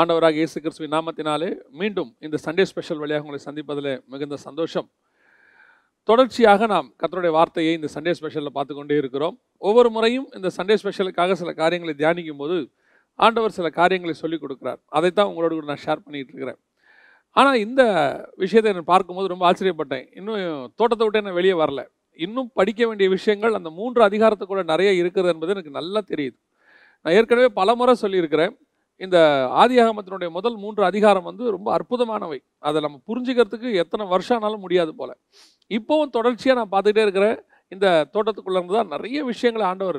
ஆண்டவராக இயேசு கிறிஸ்துவின் நாமத்தினாலே மீண்டும் இந்த சண்டே ஸ்பெஷல் வழியாக உங்களை சந்திப்பதில் மிகுந்த சந்தோஷம். தொடர்ச்சியாக நாம் கத்தருடைய வார்த்தையை இந்த சண்டே ஸ்பெஷலில் பார்த்து கொண்டே இருக்கிறோம். ஒவ்வொரு முறையும் இந்த சண்டே ஸ்பெஷலுக்காக சில காரியங்களை தியானிக்கும் போது ஆண்டவர் சில காரியங்களை சொல்லிக் கொடுக்குறார். அதைத்தான் உங்களோட கூட நான் ஷேர் பண்ணிகிட்டு இருக்கிறேன். ஆனால் இந்த விஷயத்தை நான் பார்க்கும்போது ரொம்ப ஆச்சரியப்பட்டேன். இன்னும் தோட்டத்தை விட்டு நான் வெளியே வரல. இன்னும் படிக்க வேண்டிய விஷயங்கள் அந்த மூன்று அதிகாரத்துக்குள்ள நிறைய இருக்குது என்பது எனக்கு நல்லா தெரியுது. நான் ஏற்கனவே பல முறை சொல்லியிருக்கிறேன். இந்த ஆதியாகமத்தினுடைய முதல் மூன்று அதிகாரம் வந்து ரொம்ப அற்புதமானவை. அதை நம்ம புரிஞ்சுக்கிறதுக்கு எத்தனை வருஷம் ஆனாலும் முடியாது போல. இப்போவும் தொடர்ச்சியாக நான் பார்த்துக்கிட்டே இருக்கிறேன். இந்த தோட்டத்துக்குள்ளே இருந்து தான் நிறைய விஷயங்களை ஆண்டவர்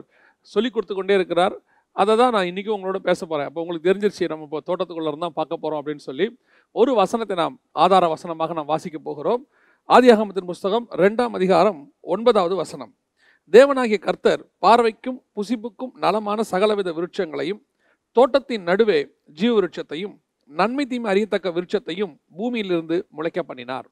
சொல்லி கொடுத்து கொண்டே இருக்கிறார். அதை தான் நான் இன்றைக்கும் உங்களோட பேச போகிறேன் அப்போ உங்களுக்கு தெரிஞ்சிருச்சு நம்ம இப்போ தோட்டத்துக்குள்ளே இருந்தால் பார்க்க போகிறோம் அப்படின்னு சொல்லி. ஒரு வசனத்தை நாம் ஆதார வசனமாக நாம் வாசிக்க போகிறோம். ஆதியாகமத்தின் புஸ்தகம் ரெண்டாம் அதிகாரம் ஒன்பதாவது வசனம். தேவனாகிய கர்த்தர் பார்வைக்கும் புசிப்புக்கும் நலமான சகலவித விருட்சங்களையும் தோட்டத்தின் நடுவே ஜீவ விருட்சத்தையும் நன்மை தீமை அறியத்தக்க விருட்சத்தையும் பூமியிலிருந்து முளைக்க பண்ணினார்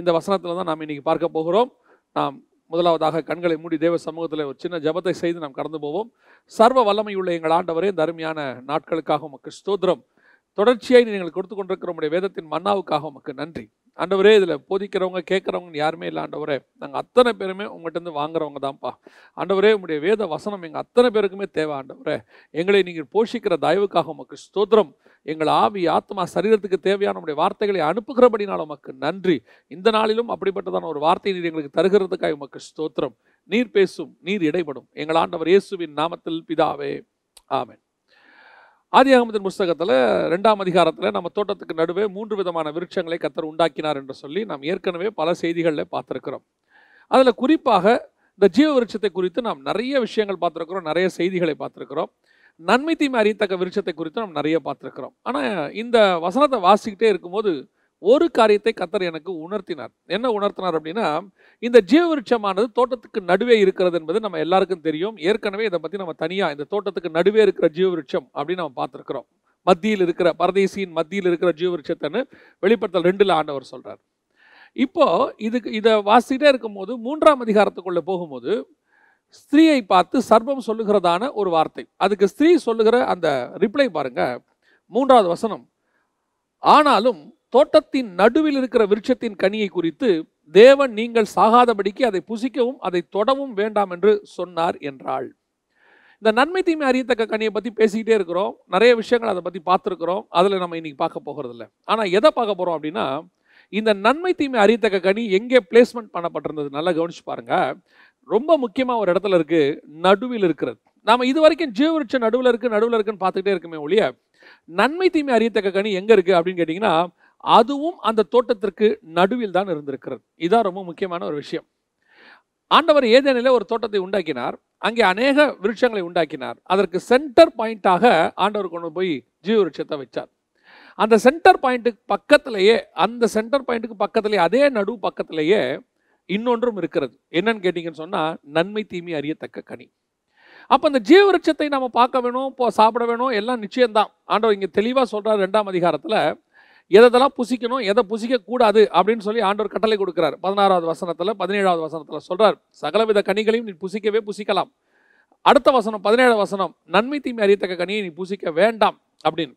இந்த வசனத்தில் தான் நாம் இன்னைக்கு பார்க்க போகிறோம். நாம் முதலாவதாக கண்களை மூடி தேவ சமூகத்தில் ஒரு சின்ன ஜபத்தை செய்து நாம் கடந்து போவோம். சர்வ வல்லமையுள்ள எங்கள் ஆண்டவரே இந்த அருமையான நாட்களுக்காக உமக்கு ஸ்தோத்திரம். தொடர்ச்சியாக நீங்கள் கொடுத்து கொண்டிருக்கிற உடைய வேதத்தின் மன்னாவுக்காக உமக்கு நன்றி. ஆண்டவரே இதில் போதிக்கிறவங்க கேட்குறவங்க யாருமே இல்லை ஆண்டவரே. நாங்கள் அத்தனை பேருமே உங்கள்கிட்ட இருந்து வாங்குறவங்க தான்ப்பா. ஆண்டவரே உங்களுடைய வேத வசனம் எங்கள் அத்தனை பேருக்குமே தேவை ஆண்டவரே. எங்களை நீங்கள் போஷிக்கிற தயவுக்காக உமக்கு ஸ்தோத்திரம். எங்கள் ஆவி ஆத்மா சரீரத்துக்கு தேவையான உடைய வார்த்தைகளை அனுப்புகிறபடினால் உமக்கு நன்றி. இந்த நாளிலும் அப்படிப்பட்டதான ஒரு வார்த்தை நீர் எங்களுக்கு தருகிறதுக்காக உமக்கு ஸ்தோத்திரம். நீர் பேசும் நீர் இடைப்படும் எங்கள் ஆண்டவர் இயேசுவின் நாமத்தில் பிதாவே. ஆமேன். ஆதியாகமத்தின் புஸ்தகத்தில் ரெண்டாம் அதிகாரத்தில் நம்ம தோட்டத்துக்கு நடுவே மூன்று விதமான விருட்சங்களை கத்தர் உண்டாக்கினார் என்று சொல்லி நாம் ஏற்கனவே பல செய்திகளில் பார்த்துருக்கிறோம். அதில் குறிப்பாக இந்த ஜீவ விருட்சத்தை குறித்து நாம் நிறைய விஷயங்கள் பார்த்துருக்குறோம் நிறைய செய்திகளை பார்த்துருக்குறோம். நன்மை தீமை அறியத்தக்க விருட்சத்தை குறித்து நாம் நிறைய பார்த்துருக்குறோம். ஆனால் இந்த வசனத்தை வாசிக்கிட்டே இருக்கும்போது ஒரு காரியத்தை கத்தர் எனக்கு உணர்த்தினார். என்ன உணர்த்தினார் அப்படின்னா இந்த ஜீவ விருட்சமானது தோட்டத்துக்கு நடுவே இருக்கிறது என்பது நம்ம எல்லாருக்கும் தெரியும். ஏற்கனவே இதை பற்றி நம்ம தனியாக இந்த தோட்டத்துக்கு நடுவே இருக்கிற ஜீவ விருட்சம் அப்படின்னு நம்ம பார்த்துருக்குறோம். மத்தியில் இருக்கிற பரதேசியின் மத்தியில் இருக்கிற ஜீவ விருட்சத்தைன்னு வெளிப்படுத்தல் ரெண்டில் ஆண்டவர் சொல்கிறார் இப்போ இதுக்கு இதை வாசிக்கிட்டே இருக்கும்போது மூன்றாம் அதிகாரத்துக்குள்ளே போகும்போது ஸ்திரீயை பார்த்து சர்வம் சொல்லுகிறதான ஒரு வார்த்தை. அதுக்கு ஸ்திரீ சொல்லுகிற அந்த ரிப்ளை பாருங்க. மூன்றாவது வசனம். ஆனாலும் தோட்டத்தின் நடுவில் இருக்கிற விருட்சத்தின் கனியை குறித்து தேவன் நீங்கள் சாகாதபடிக்கு அதை புசிக்கவும் அதை தொடவும் வேண்டாம் என்று சொன்னார் என்றாள். இந்த நன்மை தீமை அறியத்தக்க கனியை பற்றி பேசிக்கிட்டே இருக்கிறோம். நிறைய விஷயங்கள் அதை பற்றி பார்த்துருக்குறோம். அதில் நம்ம இன்றைக்கி பார்க்க போகிறது இல்லை ஆனால் எதை பார்க்க போகிறோம் அப்படின்னா இந்த நன்மை தீமை அறியத்தக்க கனி எங்கே பிளேஸ்மெண்ட் பண்ணப்பட்டிருந்தது நல்லா கவனிச்சு பாருங்கள் ரொம்ப முக்கியமாக ஒரு இடத்துல இருக்கு நடுவில் இருக்கிறது. நாம இது வரைக்கும் ஜீவவிருட்ச நடுவில் இருக்கு நடுவில் இருக்குன்னு பார்த்துக்கிட்டே இருக்குமே ஒழிய நன்மை தீமை அறியத்தக்க கனி எங்கே இருக்குது அப்படின்னு கேட்டிங்கன்னா அதுவும் அந்த தோட்டத்திற்கு நடுவில் தான் இருந்திருக்கிறது. இதுதான் ரொம்ப முக்கியமான ஒரு விஷயம். ஆண்டவர் ஏதேனில் ஒரு தோட்டத்தை உண்டாக்கினார். அங்கே அநேக விருட்சங்களை உண்டாக்கினார். அதற்கு சென்டர் பாயிண்டாக ஆண்டவர் கொண்டு போய் ஜீவ விருட்சத்தை வச்சார். அந்த சென்டர் பாயிண்ட்டுக்கு பக்கத்திலேயே அந்த சென்டர் பாயிண்ட்டுக்கு பக்கத்திலேயே அதே நடு பக்கத்திலேயே இன்னொன்றும் இருக்கிறது. என்னன்னு கேட்டிங்கன்னு சொன்னால் நன்மை தீமை அறியத்தக்க கனி. அப்போ அந்த ஜீவ விருட்சத்தை நம்ம பார்க்க வேணும் இப்போ சாப்பிட வேணும் எல்லாம் நிச்சயம்தான். ஆண்டவர் இங்கே தெளிவாக சொல்கிறார் ரெண்டாம் அதிகாரத்தில் எதெல்லாம் புசிக்கணும் எதை புசிக்க கூடாது அப்படின்னு சொல்லி ஆண்டவர் கட்டளை கொடுக்கிறார். பதினாறாவது வசனத்தில் பதினேழாவது வசனத்தில் சொல்றார் சகலவித கனிகளையும் நீ புசிக்கவே புசிக்கலாம். அடுத்த வசனம் பதினேழாவது வசனம் நன்மை தீமை அறியத்தக்க கனியை நீ புசிக்க வேண்டாம். அப்படின்னு.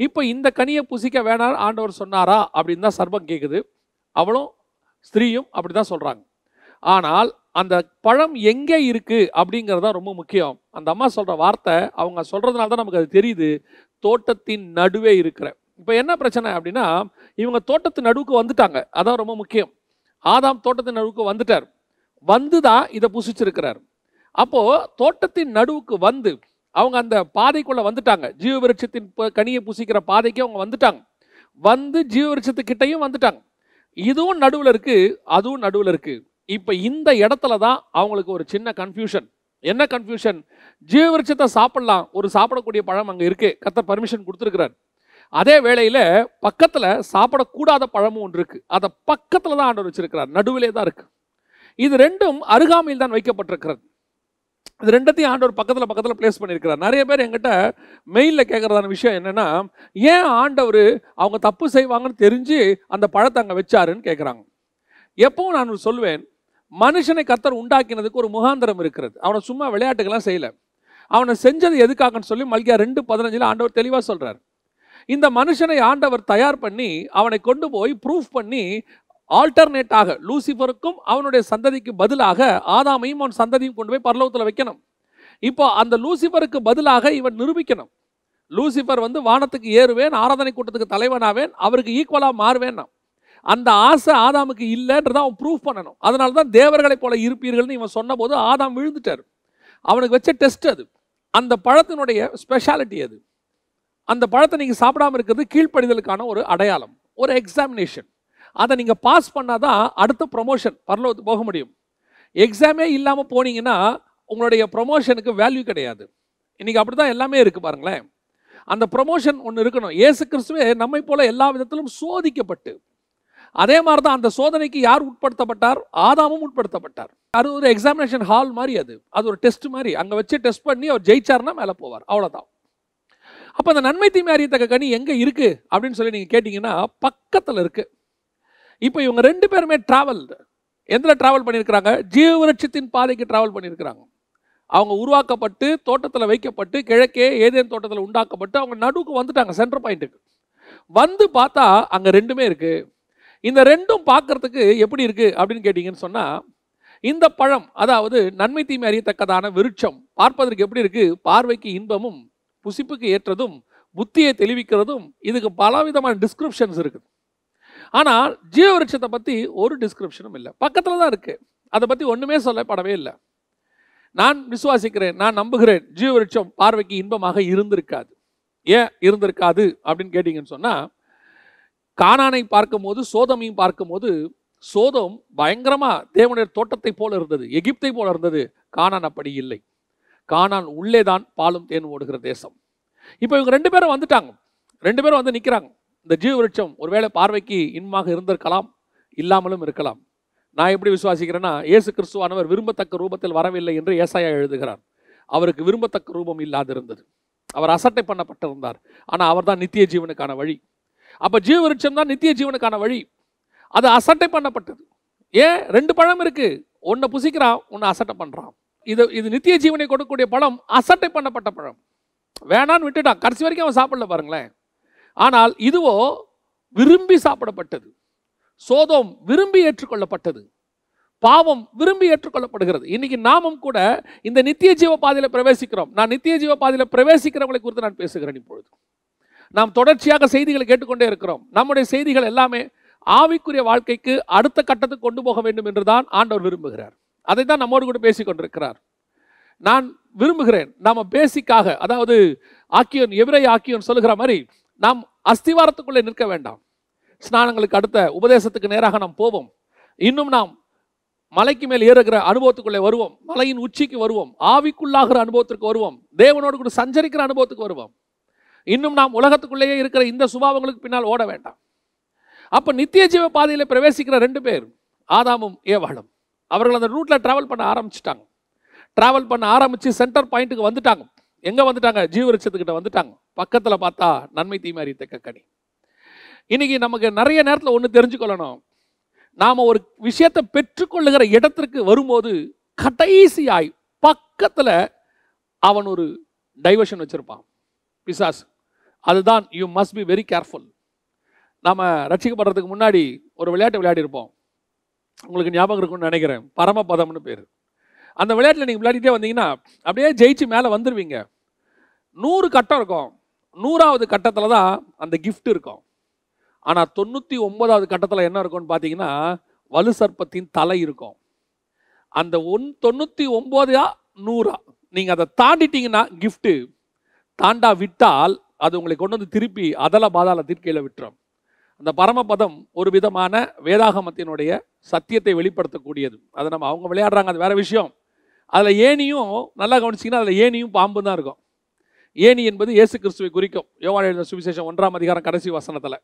இப்போ இந்த கனியை புசிக்க வேணாம் ஆண்டவர் சொன்னாரா அப்படின்னு தான் சர்பம் கேட்குது அவளும் ஸ்திரீயும் அப்படி தான் சொல்கிறாங்க ஆனால் அந்த பழம் எங்கே இருக்குது அப்படிங்கிறது தான் ரொம்ப முக்கியம். அந்த அம்மா சொல்கிற வார்த்தை அவங்க சொல்கிறதுனால தான் நமக்கு அது தெரியுது. தோட்டத்தின் நடுவே இருக்கிற இப்போ என்ன பிரச்சனை அப்படின்னா இவங்க தோட்டத்து நடுவுக்கு வந்துட்டாங்க. அதான் ரொம்ப முக்கியம். ஆதாம் தோட்டத்தின் நடுவுக்கு வந்துட்டார். வந்து தான் இதை புசிச்சிருக்கிறார். அப்போ தோட்டத்தின் நடுவுக்கு வந்து அவங்க அந்த பாதைக்குள்ளே வந்துட்டாங்க. ஜீவ விருட்சத்தின் கனியை புசிக்கிற பாதைக்கு அவங்க வந்துட்டாங்க. வந்து ஜீவ விருட்சத்துக்கிட்டையும் வந்துட்டாங்க. இதுவும் நடுவில் இருக்குது அதுவும் நடுவில் இருக்குது இப்போ இந்த இடத்துல தான் அவங்களுக்கு ஒரு சின்ன கன்ஃபியூஷன் என்ன கன்ஃபியூஷன் ஜீவ விருட்சத்தை ஒரு சாப்பிடக்கூடிய பழம் அங்கே இருக்குது கத்த பர்மிஷன் கொடுத்துருக்குறாரு. அதே வேளையில் பக்கத்தில் சாப்பிடக்கூடாத பழமும் ஒன்று இருக்குது அதை பக்கத்தில் தான் ஆண்டவர் வச்சிருக்கிறார். நடுவிலே தான் இருக்குது இது ரெண்டும் அருகாமையில் தான் வைக்கப்பட்டிருக்கிறது. இது ரெண்டத்தையும் ஆண்டவர் பக்கத்தில் பக்கத்தில் பிளேஸ் பண்ணியிருக்கிறார். நிறைய பேர் எங்கிட்ட மெயிலில் கேட்குறதான விஷயம் என்னென்னா ஏன் ஆண்டவர் அவங்க தப்பு செய்வாங்கன்னு தெரிஞ்சு அந்த பழத்தை அங்கே வச்சாருன்னு கேட்குறாங்க எப்பவும் நான் சொல்லுவேன் மனுஷனை கத்தர் உண்டாக்கினதுக்கு ஒரு முகாந்திரம் இருக்கிறது. அவனை சும்மா விளையாட்டுக்கெல்லாம் செய்யல. அவனை செஞ்சது எதுக்காகன்னு சொல்லி மல்கியா ரெண்டு பதினஞ்சில் ஆண்டவர் தெளிவாக சொல்கிறார் இந்த மனுஷனை ஆண்டவர் தயார் பண்ணி அவனை கொண்டு போய் ப்ரூஃப் பண்ணி ஆல்டர்னேட்டாக லூசிஃபருக்கும் அவனுடைய சந்ததிக்கு பதிலாக ஆதாமையும் அவன் சந்ததியும் கொண்டு போய் பரலோகத்தில் வைக்கணும். இப்போ அந்த லூசிஃபருக்கு பதிலாக இவன் நிரூபிக்கணும். லூசிஃபர் வந்து வானத்துக்கு ஏறுவேன் ஆராதனை கூட்டத்துக்கு தலைவனாவேன் அவருக்கு ஈக்குவலாக மாறுவேன் அந்த ஆசை ஆதாமுக்கு இல்லைன்றதை அவன் ப்ரூஃப் பண்ணணும். அதனால தான் தேவர்களைப் போல இருப்பீர்கள்னு இவன் சொன்னபோது ஆதாம் விழுந்துட்டார். அவனுக்கு வச்ச டெஸ்ட் அது. அந்த பழத்தினுடைய ஸ்பெஷாலிட்டி அது. அந்த பழத்தை நீங்கள் சாப்பிடாம இருக்கிறது கீழ்ப்படிதலுக்கான ஒரு அடையாளம் ஒரு எக்ஸாமினேஷன் அதை நீங்கள் பாஸ் பண்ணால் தான் அடுத்த ப்ரொமோஷன் பரலோகத்து போக முடியும். எக்ஸாமே இல்லாமல் போனீங்கன்னா உங்களுடைய ப்ரொமோஷனுக்கு வேல்யூ கிடையாது. இன்றைக்கி அப்படி தான் எல்லாமே இருக்குது பாருங்களேன். அந்த ப்ரொமோஷன் ஒன்று இருக்கணும். ஏசு கிறிஸ்துவே நம்மை போல எல்லா விதத்திலும் சோதிக்கப்பட்டு அதே மாதிரி தான் அந்த சோதனைக்கு யார் உட்படுத்தப்பட்டார்? ஆதாமும் உட்படுத்தப்பட்டார். அது ஒரு எக்ஸாமினேஷன் ஹால் மாதிரி அது. அது ஒரு டெஸ்ட் மாதிரி. அங்கே வச்சு டெஸ்ட் பண்ணி அவர் ஜெயிச்சார்னா மேலே போவார். அவ்வளோதான் அப்போ அந்த நன்மை தீமை அறியத்தக்க கனி எங்கே இருக்குது அப்படின்னு சொல்லி நீங்கள் கேட்டிங்கன்னா பக்கத்தில் இருக்குது இப்போ இவங்க ரெண்டு பேருமே ட்ராவல் எதில் ட்ராவல் பண்ணியிருக்கிறாங்க ஜீவவிருட்சத்தின் பாதைக்கு ட்ராவல் பண்ணியிருக்கிறாங்க அவங்க உருவாக்கப்பட்டு தோட்டத்தில் வைக்கப்பட்டு கிழக்கே ஏதேன் தோட்டத்தில் உண்டாக்கப்பட்டு அவங்க நடுவுக்கு வந்துட்டாங்க சென்டர் பாயிண்ட்டுக்கு வந்து பார்த்தா அங்கே ரெண்டுமே இருக்குது இந்த ரெண்டும் பார்க்கறதுக்கு எப்படி இருக்குது அப்படின்னு கேட்டிங்கன்னு சொன்னால் இந்த பழம் அதாவது நன்மை தீமை அறியத்தக்கதான விருட்சம் பார்ப்பதற்கு எப்படி இருக்குது பார்வைக்கு இன்பமும் புசிப்புக்கு ஏற்றதும் புத்தியை தெளிவிக்கிறதும் இதுக்கு பலவிதமான டிஸ்கிரிப்ஷன்ஸ் இருக்குது. ஆனால் ஜீவவிருட்சத்தை பற்றி ஒரு டிஸ்கிரிப்ஷனும் இல்லை. பக்கத்தில் தான் இருக்குது அதை பற்றி ஒன்றுமே சொல்லப்படவே இல்லை. நான் விசுவாசிக்கிறேன் நான் நம்புகிறேன் ஜீவவிருட்சம் பார்வைக்கு இன்பமாக இருந்திருக்காது. ஏன் இருந்திருக்காது அப்படின்னு கேட்டிங்கன்னு சொன்னால் காணானை பார்க்கும்போது சோதமையும் பார்க்கும்போது சோதம் பயங்கரமாக தேவனுடைய தோட்டத்தை போல இருந்தது எகிப்தை போல இருந்தது காணான் அப்படி இல்லை. கானான் உள்ளே தான் பாலும் தேன் ஓடுகிற தேசம். இப்போ இவங்க ரெண்டு பேரும் வந்துட்டாங்க. ரெண்டு பேரும் வந்து நிற்கிறாங்க இந்த ஜீவ விருட்சம் ஒருவேளை பார்வைக்கு இன்பமாக இருந்திருக்கலாம் இல்லாமலும் இருக்கலாம். நான் எப்படி விசுவாசிக்கிறேன்னா இயேசு கிறிஸ்துவானவர் விரும்பத்தக்க ரூபத்தில் வரவில்லை என்று ஏசாயா எழுதுகிறார். அவருக்கு விரும்பத்தக்க ரூபம் இல்லாதிருந்தது. அவர் அசட்டை பண்ணப்பட்டிருந்தார். ஆனால் அவர் தான் நித்திய ஜீவனுக்கான வழி. அப்போ ஜீவ விருட்சம் தான் நித்திய ஜீவனுக்கான வழி. அது அசட்டை பண்ணப்பட்டது. ஏன்? ரெண்டு பழம் இருக்குது ஒன்றை புசிக்கிறான் ஒன்று அசட்டை பண்ணுறான் இது இது நித்திய ஜீவனை கொடுக்கக்கூடிய பழம் அசட்டை பண்ணப்பட்ட பழம். வேணான்னு விட்டுட்டான். கடைசி வரைக்கும் அவன் சாப்பிடல பாருங்களேன். ஆனால் இதுவோ விரும்பி சாப்பிடப்பட்டது. சோதம் விரும்பி ஏற்றுக்கொள்ளப்பட்டது. பாவம் விரும்பி ஏற்றுக்கொள்ளப்படுகிறது. இன்னைக்கு நாமும் கூட இந்த நித்திய ஜீவ பாதையில் பிரவேசிக்கிறோம். நான் நித்திய ஜீவ பாதையில் பிரவேசிக்கிறவங்களை குறித்து நான் பேசுகிறேன் இப்பொழுது. நாம் தொடர்ச்சியாக செய்திகளை கேட்டுக்கொண்டே இருக்கிறோம். நம்முடைய செய்திகள் எல்லாமே ஆவிக்குரிய வாழ்க்கைக்கு அடுத்த கட்டத்துக்கு கொண்டு போக வேண்டும் என்று தான் ஆண்டவர் விரும்புகிறார். அதை தான் நம்மோடு கூட பேசிக் கொண்டிருக்கிறார் நான் விரும்புகிறேன் நாம் பேசிக்காக அதாவது ஆக்கியோன் எவரை ஆக்கியோன் சொல்லுகிற மாதிரி நாம் அஸ்திவாரத்துக்குள்ளே நிற்க வேண்டாம். ஸ்நானங்களுக்கு அடுத்த உபதேசத்துக்கு நேராக நாம் போவோம். இன்னும் நாம் மலைக்கு மேல் ஏறுகிற அனுபவத்துக்குள்ளே வருவோம். மலையின் உச்சிக்கு வருவோம். ஆவிக்குள்ளாகிற அனுபவத்திற்கு வருவோம். தேவனோடு கூட சஞ்சரிக்கிற அனுபவத்துக்கு வருவோம். இன்னும் நாம் உலகத்துக்குள்ளேயே இருக்கிற இந்த சுபாவங்களுக்கு பின்னால் ஓட வேண்டாம். அப்போ நித்திய ஜீவ பாதையில் பிரவேசிக்கிற ரெண்டு பேர் ஆதாமும் ஏவாளும். அவர்கள் அந்த ரூட்டில் ட்ராவல் பண்ண ஆரம்பிச்சிட்டாங்க. ட்ராவல் பண்ண ஆரம்பித்து சென்டர் பாயிண்ட்டுக்கு வந்துட்டாங்க. எங்கே வந்துட்டாங்க? ஜீவரிச்சத்துக்கிட்ட வந்துட்டாங்க. பக்கத்தில் பார்த்தா நன்மை தீமை அறியத்தக்க கனி. இன்றைக்கி நமக்கு நிறைய நேரத்தில் ஒன்று தெரிஞ்சுக்கொள்ளணும். நாம் ஒரு விஷயத்தை பெற்றுக்கொள்ளுகிற இடத்திற்கு வரும்போது கடைசியாய் பக்கத்தில் அவன் ஒரு டைவர்ஷன் வச்சுருப்பான். பிசாஸ் அதுதான் you must be very careful நாம் ரட்சிக்கப்படுறதுக்கு முன்னாடி ஒரு விளையாட்டு விளையாடிருப்போம். உங்களுக்கு ஞாபகம் இருக்கும்னு நினைக்கிறேன். பரமபதம்னு பேர். அந்த விளையாட்டில் நீங்கள் விளையாடிட்டே வந்தீங்கன்னா அப்படியே ஜெயிச்சு மேலே வந்துடுவீங்க நூறு கட்டம் இருக்கும். நூறாவது கட்டத்தில் தான் அந்த கிஃப்ட் இருக்கும். ஆனால் தொண்ணூற்றி ஒம்பதாவது கட்டத்தில் என்ன இருக்கும்னு பார்த்தீங்கன்னா வலு சர்ப்பத்தின் தலை இருக்கும். அந்த ஒன் தொண்ணூற்றி ஒம்போதா நூறா? நீங்கள் அதை தாண்டிட்டீங்கன்னா கிஃப்ட்டு தாண்டா விட்டால் அது உங்களை கொண்டு வந்து திருப்பி அதல பாதாளத்தின் கீழே விட்டுரும். அந்த பரமபதம் ஒரு விதமான வேதாகமத்தினுடைய சத்தியத்தை வெளிப்படுத்தக்கூடியது. அதை நம்ம அவங்க விளையாடுறாங்க அது வேறு விஷயம். அதில் ஏனியும் நல்லா கவனிச்சிங்கன்னா அதில் ஏனியும் பாம்பு தான் இருக்கும். ஏனி என்பது இயேசு கிறிஸ்துவை குறிக்கும். யோவான் எழுத சுவிசேஷம் ஒன்றாம் அதிகாரம் கடைசி வசனத்தில்.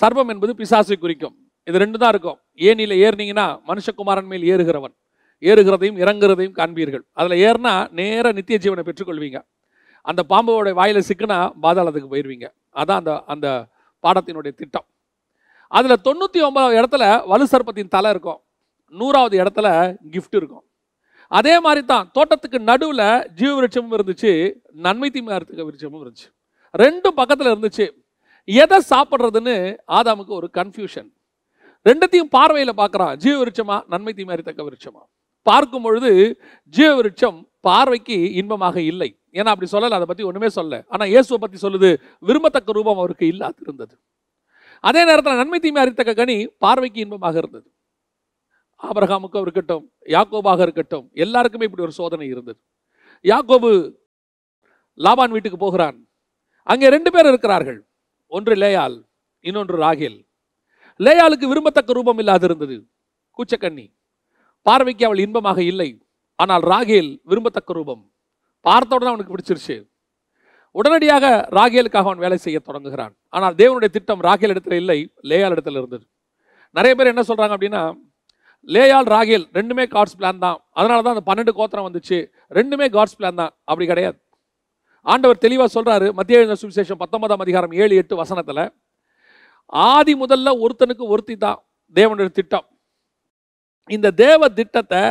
சர்வம் என்பது பிசாசை குறிக்கும். இது ரெண்டு தான் இருக்கும். ஏனியில் ஏறினீங்கன்னா மனுஷகுமாரன் மேல் ஏறுகிறவன். ஏறுகிறதையும் இறங்குறதையும் காண்பீர்கள். அதில் ஏறினா நேர நித்திய ஜீவனை பெற்றுக்கொள்வீங்க. அந்த பாம்போட வாயில் சிக்கினா பாதாளத்துக்கு போயிடுவீங்க அதான் அந்த அந்த பாடத்தினுடைய திட்டம். அதில் தொண்ணூற்றி ஒன்பதாவது இடத்துல வலு சர்ப்பத்தின் தலை இருக்கும். நூறாவது இடத்துல கிஃப்ட் இருக்கும். அதே மாதிரி தான் தோட்டத்துக்கு நடுவில் ஜீவ விருட்சமும் இருந்துச்சு நன்மை தீமை விருட்சமும் இருந்துச்சு. ரெண்டும் பக்கத்தில் இருந்துச்சு. எதை சாப்பிட்றதுன்னு ஆதாமுக்கு ஒரு கன்ஃபியூஷன் ரெண்டத்தையும் பார்வையில் பார்க்குறான் ஜீவ விருட்சமா நன்மை தீமை விருட்சமா? பார்க்கும் பொழுது ஜீவ விருட்சம் பார்வைக்கு இன்பமாக இல்லை. ஏன்னா அப்படி சொல்லலை அதை பற்றி ஒன்றுமே சொல்லலை. ஆனால் இயேசுவை பற்றி சொல்லுது விரும்பத்தக்க ரூபம் அவருக்கு இல்லாது இருந்தது அதே நேரத்தில் நன்மை தீமை அறித்தக்க கனி பார்வைக்கு இன்பமாக இருந்தது. ஆபரகாமுக்கும் இருக்கட்டும் யாக்கோபாக இருக்கட்டும் எல்லாருக்குமே இப்படி ஒரு சோதனை இருந்தது. யாக்கோபு லாபான் வீட்டுக்கு போகிறான். அங்கே ரெண்டு பேர் இருக்கிறார்கள். ஒன்று லேயால் இன்னொன்று ராகேல். லேயாளுக்கு விரும்பத்தக்க ரூபம் இல்லாது இருந்தது கூச்சக்கண்ணி. பார்வைக்கு அவள் இன்பமாக இல்லை. ஆனால் ராகேல் விரும்பத்தக்க ரூபம். பார்த்த அவனுக்கு பிடிச்சிருச்சு. உடனடியாக ராகேலுக்காக அவன் வேலை செய்ய தொடங்குகிறான். ஆனால் தேவனுடைய திட்டம் ராகேல் இடத்துல இல்லை லேயால் இடத்துல இருந்தது. நிறைய பேர் என்ன சொல்கிறாங்க அப்படின்னா லேயால் ராகேல் ரெண்டுமே காட்ஸ் பிளான் தான். அதனால தான் அந்த பன்னெண்டு கோத்திரம் வந்துச்சு. ரெண்டுமே காட்ஸ் பிளான் தான். அப்படி கிடையாது. ஆண்டவர் தெளிவாக சொல்கிறாரு மத்திய எழுதின சுவிசேஷம் பத்தொன்பதாம் அதிகாரம் ஏழு எட்டு வசனத்தில் ஆதி முதல்ல ஒருத்தனுக்கு ஒருத்தி தான் தேவனுடைய திட்டம். இந்த தேவ திட்டத்தை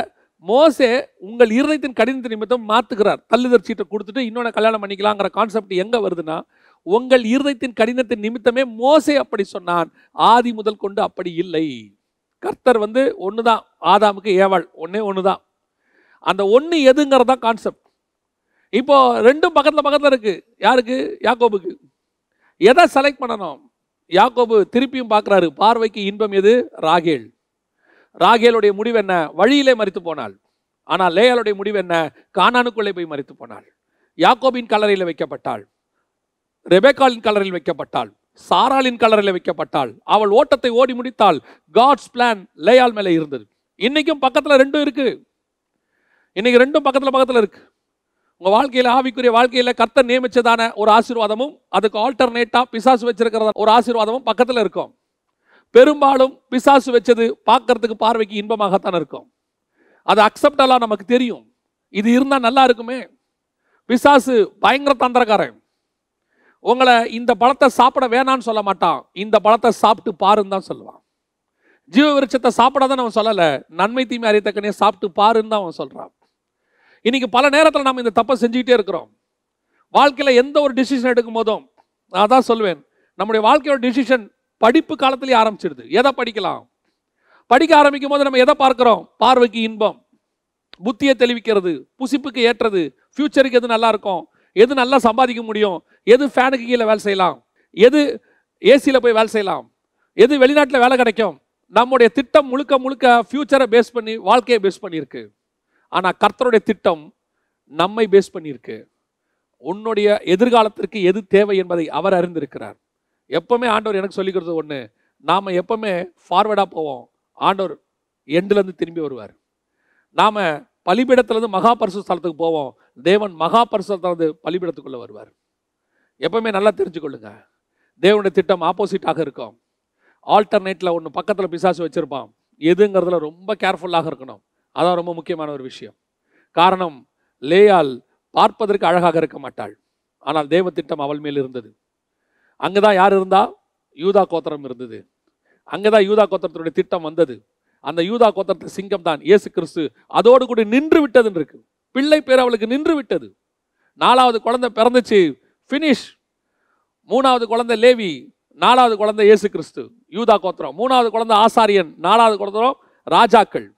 மோசே உங்கள் இருதயத்தின் கடினத்தின் நிமித்தம் மாற்றுகிறார் தள்ளுதர் சீட்டை கொடுத்துட்டு இன்னொன்று கல்யாணம் பண்ணிக்கலாங்கிற கான்செப்ட் எங்கே வருதுன்னா உங்கள் இருதயத்தின் கடினத்தின் நிமித்தமே மோசே அப்படி சொன்னான். ஆதி முதல் கொண்டு அப்படி இல்லை. கர்த்தர் வந்து ஒன்று தான் ஆதாமுக்கு ஏவாள் ஒன்றே ஒன்று தான் அந்த ஒன்று எதுங்கிறது தான் கான்செப்ட் இப்போது ரெண்டும் பக்கத்தில் பக்கத்தில் இருக்குது யாருக்கு? யாக்கோபுக்கு. எதை செலக்ட் பண்ணணும்? யாக்கோபு திருப்பியும் பார்க்குறாரு. பார்வைக்கு இன்பம் எது? ராகேல். ராகேலுடைய முடிவு என்ன? வழியிலே மறித்து போனாள். ஆனால் லேயாளுடைய முடிவு என்ன? கானானுக்குள்ளே போய் மறித்து போனாள். யாக்கோபின் கலரையில் வைக்கப்பட்டாள். ரெபேக்காலின் கலரில் வைக்கப்பட்டாள். சாராளின் கலரில் வைக்கப்பட்டாள். அவள் ஓட்டத்தை ஓடி முடித்தாள். காட்ஸ் பிளான் லேயால் மேலே இருந்தது. இன்னைக்கும் பக்கத்தில் ரெண்டும் இருக்கு. இன்னைக்கு ரெண்டும் பக்கத்தில் பக்கத்தில் இருக்கு. உங்கள் வாழ்க்கையில் ஆவிக்குரிய வாழ்க்கையில் கர்த்தர் நியமிச்சதான ஒரு ஆசீர்வாதமும் அதுக்கு ஆல்டர்னேட்டாக பிசாசு வச்சிருக்கிறத ஒரு ஆசீர்வாதமும் பக்கத்தில் இருக்கும். பெரும்பாலும் பிசாசு வச்சது பார்க்கறதுக்கு பார்வைக்கு இன்பமாகத்தான் இருக்கும். அது அக்செப்டெல்லாம் நமக்கு தெரியும். இது இருந்தால் நல்லா இருக்குமே. பிசாசு பயங்கர தந்திரக்காரன். உங்களை இந்த பழத்தை சாப்பிட வேணான்னு சொல்ல மாட்டான். இந்த பழத்தை சாப்பிட்டு பாருன்னு தான் சொல்லுவான். ஜீவ விருட்சத்தை சாப்பிடாதான் அவன் சொல்லலை. நன்மை தீமை அறியத்தக்கனே சாப்பிட்டு பாருன்னு தான் அவன் சொல்கிறான் இன்னைக்கு பல நேரத்தில் நம்ம இந்த தப்பை செஞ்சுக்கிட்டே இருக்கிறோம். வாழ்க்கையில் எந்த ஒரு டிசிஷன் எடுக்கும் போதும் நான் தான் சொல்லுவேன் நம்முடைய வாழ்க்கையோட டிசிஷன் படிப்பு காலத்திலேயே ஆரம்பிச்சிடுது. எதை படிக்கலாம்? படிக்க ஆரம்பிக்கும் போது நம்ம எதை பார்க்குறோம்? பார்வைக்கு இன்பம். புத்தியை தெளிவிக்கிறது. புசிப்புக்கு ஏற்றது. ஃப்யூச்சருக்கு எது நல்லா இருக்கும்? எது நல்லா சம்பாதிக்க முடியும்? எது ஃபேனுக்கு கீழே வேலை செய்யலாம்? எது ஏசியில் போய் வேலை செய்யலாம்? எது வெளிநாட்டில் வேலை கிடைக்கும்? நம்முடைய திட்டம் முழுக்க முழுக்க ஃப்யூச்சரை பேஸ் பண்ணி வாழ்க்கையை பேஸ் பண்ணியிருக்கு. ஆனால் கர்த்தருடைய திட்டம் நம்மை பேஸ் பண்ணியிருக்கு. உன்னுடைய எதிர்காலத்திற்கு எது தேவை என்பதை அவர் அறிந்திருக்கிறார். எப்பவுமே ஆண்டவர் எனக்கு சொல்லிக்கிறது கொடுத்தது ஒன்று நாம் எப்பவுமே ஃபார்வர்டாக போவோம். ஆண்டவர் எண்டுலேருந்து திரும்பி வருவார். நாம் பலிபீடத்துலேருந்து மகா பரிசு ஸ்தலத்துக்கு போவோம். தேவன் மகா பரிசுத்தலேருந்து பலிபீடத்துக்குள்ளே வருவார். எப்பவுமே நல்லா தெரிஞ்சுக்கொள்ளுங்க. தேவனுடைய திட்டம் ஆப்போசிட்டாக இருக்கும். ஆல்டர்னேட்டில் ஒன்று பக்கத்தில் பிசாசு வச்சுருப்பான். எதுங்கிறதுல ரொம்ப கேர்ஃபுல்லாக இருக்கணும். அதான் ரொம்ப முக்கியமான ஒரு விஷயம். காரணம் லேயால் பார்ப்பதற்கு அழகாக இருக்க மாட்டாள். ஆனால் தேவ திட்டம் அவள் மேல் இருந்தது. அங்கே தான் யார் இருந்தா? யூதா கோத்திரம் இருந்தது. அங்கே தான் யூதா கோத்திரத்தினுடைய திட்டம் வந்தது. அந்த யூதா கோத்திரத்து சிங்கம் தான் இயேசு கிறிஸ்து. அதோடு கூட நின்று விட்டதுன்னு இருக்கு பிள்ளை பேர் அவளுக்கு நின்று விட்டது. நாலாவது குழந்தை பிறந்துச்சு. ஃபினிஷ் மூணாவது குழந்தை லேவி. நாலாவது குழந்தை இயேசு கிறிஸ்து. யூதா கோத்திரம். மூணாவது குழந்தை ஆசாரியன். நாலாவது குழந்தரம் ராஜாக்கள்.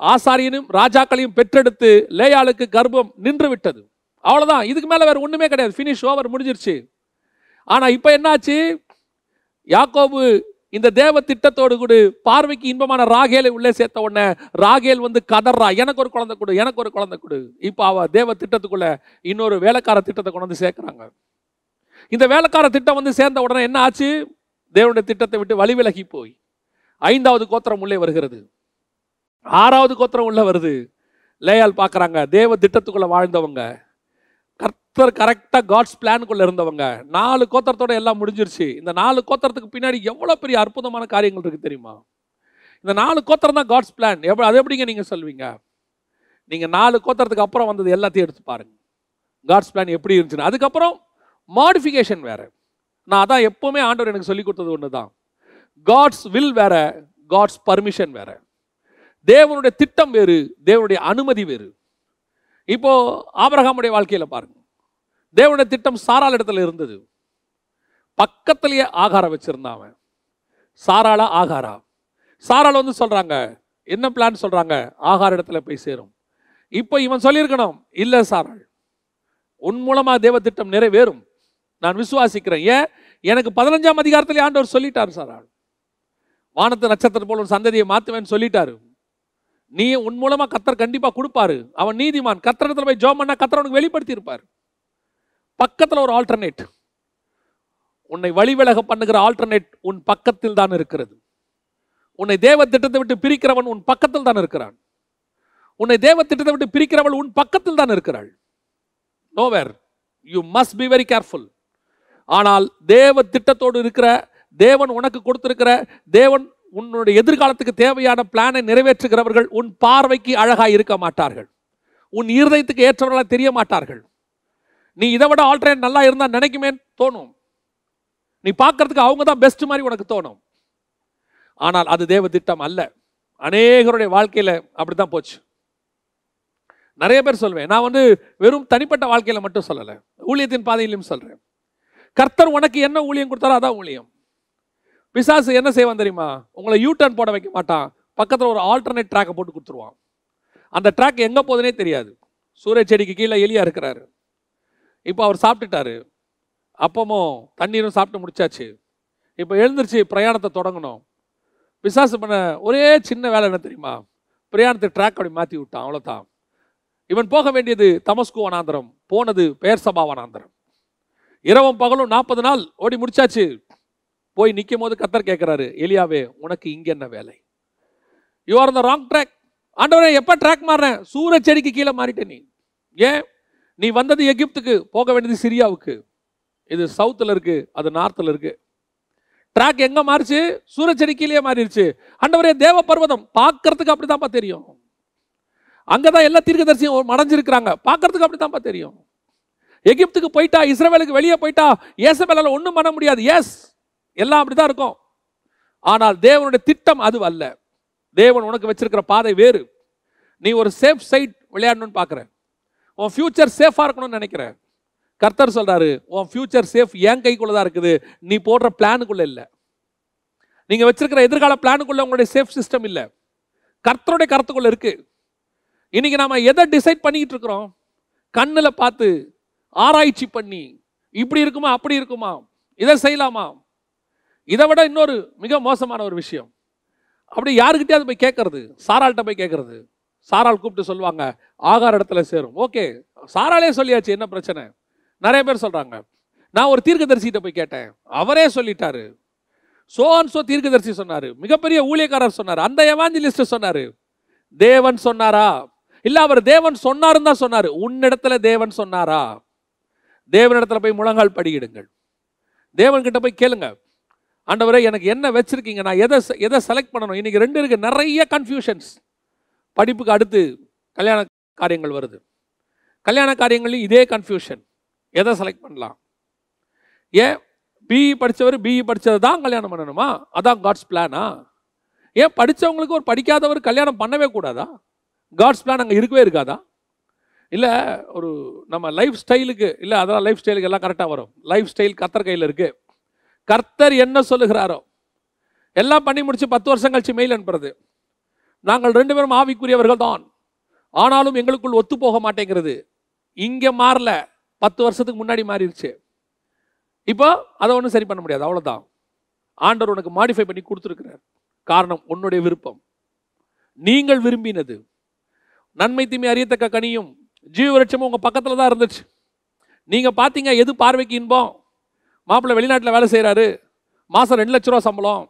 ஆசாரியனும் ராஜாக்களையும் பெற்றெடுத்து லேயாளுக்கு கர்ப்பம் நின்று விட்டது. அவ்வளோதான் இதுக்கு மேலே வேறு ஒன்றுமே கிடையாது. ஃபினிஷ் ஓவர் முடிஞ்சிருச்சு. ஆனால் இப்போ என்னாச்சு? யாக்கோபு இந்த தேவ திட்டத்தோடு கூட பார்வைக்கு இன்பமான ராகேலை உள்ளே சேர்த்த உடனே ராகேல் வந்து கதர்றா எனக்கு ஒரு குழந்தை கொடு எனக்கு ஒரு குழந்தை கொடு. இப்போ அவ தேவ திட்டத்துக்குள்ள இன்னொரு வேலைக்கார திட்டத்தை கொண்டு வந்து சேர்க்குறாங்க. இந்த வேலைக்கார திட்டம் வந்து சேர்ந்த உடனே என்ன ஆச்சு? தேவனுடைய திட்டத்தை விட்டு வழி விலகி போய். ஐந்தாவது கோத்திரம் உள்ளே வருகிறது. ஆறாவது கோத்திரம் உள்ளே வருது. லேயால் பார்க்குறாங்க தேவ திட்டத்துக்குள்ளே வாழ்ந்தவங்க. கர்த்தர் கரெக்டாக காட்ஸ் பிளான்குள்ளே இருந்தவங்க. நாலு கோத்திரத்தோட எல்லாம் முடிஞ்சிருச்சு. இந்த நாலு கோத்திரத்துக்கு பின்னாடி எவ்வளோ பெரிய அற்புதமான காரியங்கள் இருக்குது தெரியுமா? இந்த நாலு கோத்திரம் தான் காட்ஸ் பிளான் எவ்வளோ அது எப்படிங்க நீங்கள் சொல்வீங்க? நீங்கள் நாலு கோத்திரத்துக்கு அப்புறம் வந்தது எல்லாத்தையும் எடுத்து பாருங்கள் காட்ஸ் பிளான் எப்படி இருந்துச்சுன்னு. அதுக்கப்புறம் மாடிஃபிகேஷன் வேறு. நான் அதான் எப்போவுமே ஆண்டவர் எனக்கு சொல்லி கொடுத்தது ஒன்று தான் காட்ஸ் வில் வேறு காட்ஸ் பர்மிஷன் வேறு. தேவனுடைய திட்டம் வேறு தேவனுடைய அனுமதி வேறு. இப்போது ஆபரகாமுடைய வாழ்க்கையில் பாருங்கள் தேவனுடைய திட்டம் சாரால் இடத்துல இருந்தது. பக்கத்திலேயே ஆகாரம் வச்சுருந்தான் அவன். சாராளா ஆகாரா? சாராள் வந்து சொல்கிறாங்க என்ன பிளான் சொல்கிறாங்க ஆகார இடத்துல போய் சேரும். இப்போ இவன் சொல்லியிருக்கணும் இல்லை சாராள் உன் மூலமாக தேவ திட்டம் நிறைவேறும். நான் விசுவாசிக்கிறேன். ஏன்? எனக்கு பதினஞ்சாம் அதிகாரத்திலே ஆண்டவர் சொல்லிட்டார் சாராள். வானத்து நட்சத்திரம் போல ஒரு சந்ததியை மாற்றுவேன்னு சொல்லிட்டாரு. நீ உன் மூலமாக கத்தர் கண்டிப்பாக கொடுப்பாரு. அவன் நீதிமான். கத்திரத்தில் போய் ஜோம் பண்ணால் கத்தர் உனக்கு வெளிப்படுத்தியிருப்பார். பக்கத்தில் ஒரு ஆல்டர்னேட் உன்னை வழிவிலக பண்ணுகிற ஆல்டர்னேட் உன் பக்கத்தில் தான் இருக்கிறது. உன்னை தேவ திட்டத்தை விட்டு பிரிக்கிறவன் உன் பக்கத்தில் தான் இருக்கிறான். உன்னை தேவ திட்டத்தை விட்டு பிரிக்கிறவள் உன் பக்கத்தில் தான் இருக்கிறாள். Nowhere you must be very careful ஆனால் தேவ திட்டத்தோடு இருக்கிற தேவன் உனக்கு கொடுத்திருக்கிற தேவன் உன்னுடைய எதிர்காலத்துக்கு தேவையான பிளானை நிறைவேற்றுகிறவர்கள் உன் பார்வைக்கு அழகாக இருக்க மாட்டார்கள். உன் இருதயத்துக்கு ஏற்றவர்களாக தெரிய மாட்டார்கள். நீ இதை விட ஆல்டர்னேட் நல்லா இருந்தால் நினைக்குமே தோணும். நீ பார்க்கறதுக்கு அவங்க தான் பெஸ்ட் மாதிரி உனக்கு தோணும். ஆனால் அது தேவ திட்டம் அல்ல. அநேகருடைய வாழ்க்கையில் அப்படி தான் போச்சு. நிறைய பேர் சொல்வேன் நான் வந்து வெறும் தனிப்பட்ட வாழ்க்கையில் மட்டும் சொல்லலை ஊழியத்தின் பாதையிலும் சொல்கிறேன் கர்த்தர் உனக்கு என்ன ஊழியம் கொடுத்தாரோ அதான் ஊழியம். பிசாசு என்ன செய்வான் தெரியுமா? உங்களை யூ டர்ன் போட வைக்க மாட்டான். பக்கத்தில் ஒரு ஆல்டர்னேட் ட்ராக்கை போட்டு கொடுத்துருவான். அந்த ட்ராக் எங்கே போகுதுனே தெரியாது. சூரிய செடிக்கு கீழே எலியாக இருக்கிறாரு. இப்போ அவர் சாப்பிட்டுட்டாரு. அப்பமும் தண்ணீரும் சாப்பிட்டு முடிச்சாச்சு. இப்போ எழுந்திருச்சு பிரயாணத்தை தொடங்கணும். பிசாசு பண்ண ஒரே சின்ன வேலை என்ன தெரியுமா? பிரயாணத்தை ட்ராக் அப்படி மாற்றி விட்டான் அவ்வளோதான் இவன் போக வேண்டியது தமஸ்கு வனாந்தரம் போனது பெயர் சபா வனாந்தரம். இரவும் பகலும் நாற்பது நாள் ஓடி முடிச்சாச்சு. போய் நிற்கும் போது கத்தர் கேட்குறாரு எலியாவே உனக்கு இங்கே என்ன வேலை? You are the wrong track ஆண்டவரே எப்போ ட்ராக் மாறுறேன் சூரிய செடிக்கு கீழே மாறிட்டேன் நீ. ஏன்? நீ வந்தது எகிப்துக்கு போக வேண்டியது சிரியாவுக்கு. இது சவுத்தில் இருக்குது அது நார்த்தில் இருக்குது ட்ராக் எங்கே மாறிச்சு? சூரச்செடி கீழே மாறிடுச்சு. அண்டவரே தேவ பர்வதம் பார்க்கறதுக்கு அப்படிதான்ப்பா தெரியும். அங்கே தான் எல்லா தீர்க்கதரிசியும் மடைஞ்சிருக்கிறாங்க. பார்க்கறதுக்கு அப்படிதான்ப்பா தெரியும். எகிப்துக்கு போயிட்டா இஸ்ரவேலுக்கு வெளியே போயிட்டா ஏசபேலால ஒன்றும் பண்ண முடியாது. எஸ் எல்லாம் அப்படிதான் இருக்கும். ஆனால் தேவனுடைய திட்டம் அது அல்ல. தேவன் உனக்கு வச்சிருக்கிற பாதை வேறு. நீ ஒரு சேஃப் சைட் விளையாடணும்னு பார்க்குறேன். உன் ஃபியூச்சர் சேஃபாக இருக்கணும்னு நினைக்கிறேன். கர்த்தர் சொல்கிறாரு உன் ஃபியூச்சர் சேஃப் என் கைக்குள்ளே தான் இருக்குது. நீ போடுற பிளானுக்குள்ளே இல்லை. நீங்கள் வச்சிருக்கிற எதிர்கால பிளானுக்குள்ளே உங்களுடைய சேஃப் சிஸ்டம் இல்லை. கர்த்தருடைய கருத்துக்குள்ளே இருக்குது இன்னைக்கு நாம் எதை டிசைட் பண்ணிக்கிட்டு இருக்கிறோம்? கண்ணில் பார்த்து ஆராய்ச்சி பண்ணி இப்படி இருக்குமா அப்படி இருக்குமா இதை செய்யலாமா? இதை விட இன்னொரு மிக மோசமான ஒரு விஷயம். அப்படி யாருக்கிட்டயாவது போய் கேட்கறது? சாராள்கிட்ட போய் கேட்கறது? சாரால் கூப்பிட்டு சொல்லுவாங்க ஆகார இடத்துல சேரும். ஓகே சாராலே சொல்லியாச்சு என்ன பிரச்சனை? நிறைய பேர் சொல்கிறாங்க நான் ஒரு தீர்க்கதரிசிகிட்ட போய் கேட்டேன். அவரே சொல்லிட்டாரு. சோ அண்ட் சோ தீர்க்கதரிசி சொன்னாரு. மிகப்பெரிய ஊழியக்காரர் சொன்னார். அந்த எவாஞ்சலிஸ்ட் சொன்னாரு. தேவன் சொன்னாரா? இல்லை அவர் தேவன் சொன்னாருன்னு தான் சொன்னார். உன்னிடத்துல தேவன் சொன்னாரா? தேவனிடத்துல போய் முழங்கால் படியிடுங்கள். தேவன்கிட்ட போய் கேளுங்க. ஆண்டவரே எனக்கு என்ன வச்சுருக்கீங்க? நான் எதை எதை செலக்ட் பண்ணணும்? இன்னைக்கு ரெண்டு இருக்கு. நிறைய கன்ஃபியூஷன்ஸ் படிப்புக்கு அடுத்து கல்யாண காரியங்கள் வருது. கல்யாண காரியங்களையும் இதே கன்ஃபியூஷன் எதை செலக்ட் பண்ணலாம்? ஏன் பிஇ படித்தவர் பிஇ படித்தது தான் கல்யாணம் பண்ணணுமா? அதான் காட்ஸ் பிளானா ஏன் படித்தவங்களுக்கு ஒரு படிக்காதவர் கல்யாணம் பண்ணவே கூடாதா? காட்ஸ் பிளான் அங்கே இருக்கவே இருக்காதா? இல்லை ஒரு நம்ம லைஃப் ஸ்டைலுக்கு இல்லை அதெல்லாம் லைஃப் ஸ்டைலுக்கு எல்லாம் கரெக்டாக வரும். லைஃப் ஸ்டைல் கர்த்தர் கையில் இருக்குது கர்த்தர் என்ன சொல்லுகிறாரோ? எல்லாம் பண்ணி முடிச்சு பத்து வருஷம் கழிச்சு மெயில் அனுப்புறது. நாங்கள் ரெண்டு பேரும் ஆவிக்குரியவர்கள் தான். ஆனாலும் எங்களுக்குள் ஒத்து போக மாட்டேங்கிறது. இங்கே மாறல. பத்து வருஷத்துக்கு முன்னாடி மாறிடுச்சு இப்போ அதை ஒன்றும் சரி பண்ண முடியாது. அவ்வளோதான் ஆண்டவர் உனக்கு மாடிஃபை பண்ணி கொடுத்துருக்கிறார். காரணம் உன்னுடைய விருப்பம். நீங்கள் விரும்பினது. நன்மை தீமை அறியத்தக்க கனியும் ஜீவரட்சமும் உங்கள் பக்கத்தில் தான் இருந்துச்சு. நீங்கள் பார்த்தீங்க எது பார்வைக்கு இன்பம்? மாப்பிள்ளை வெளிநாட்டில் வேலை செய்கிறாரு மாதம் ரெண்டு லட்ச ரூபா சம்பளம்.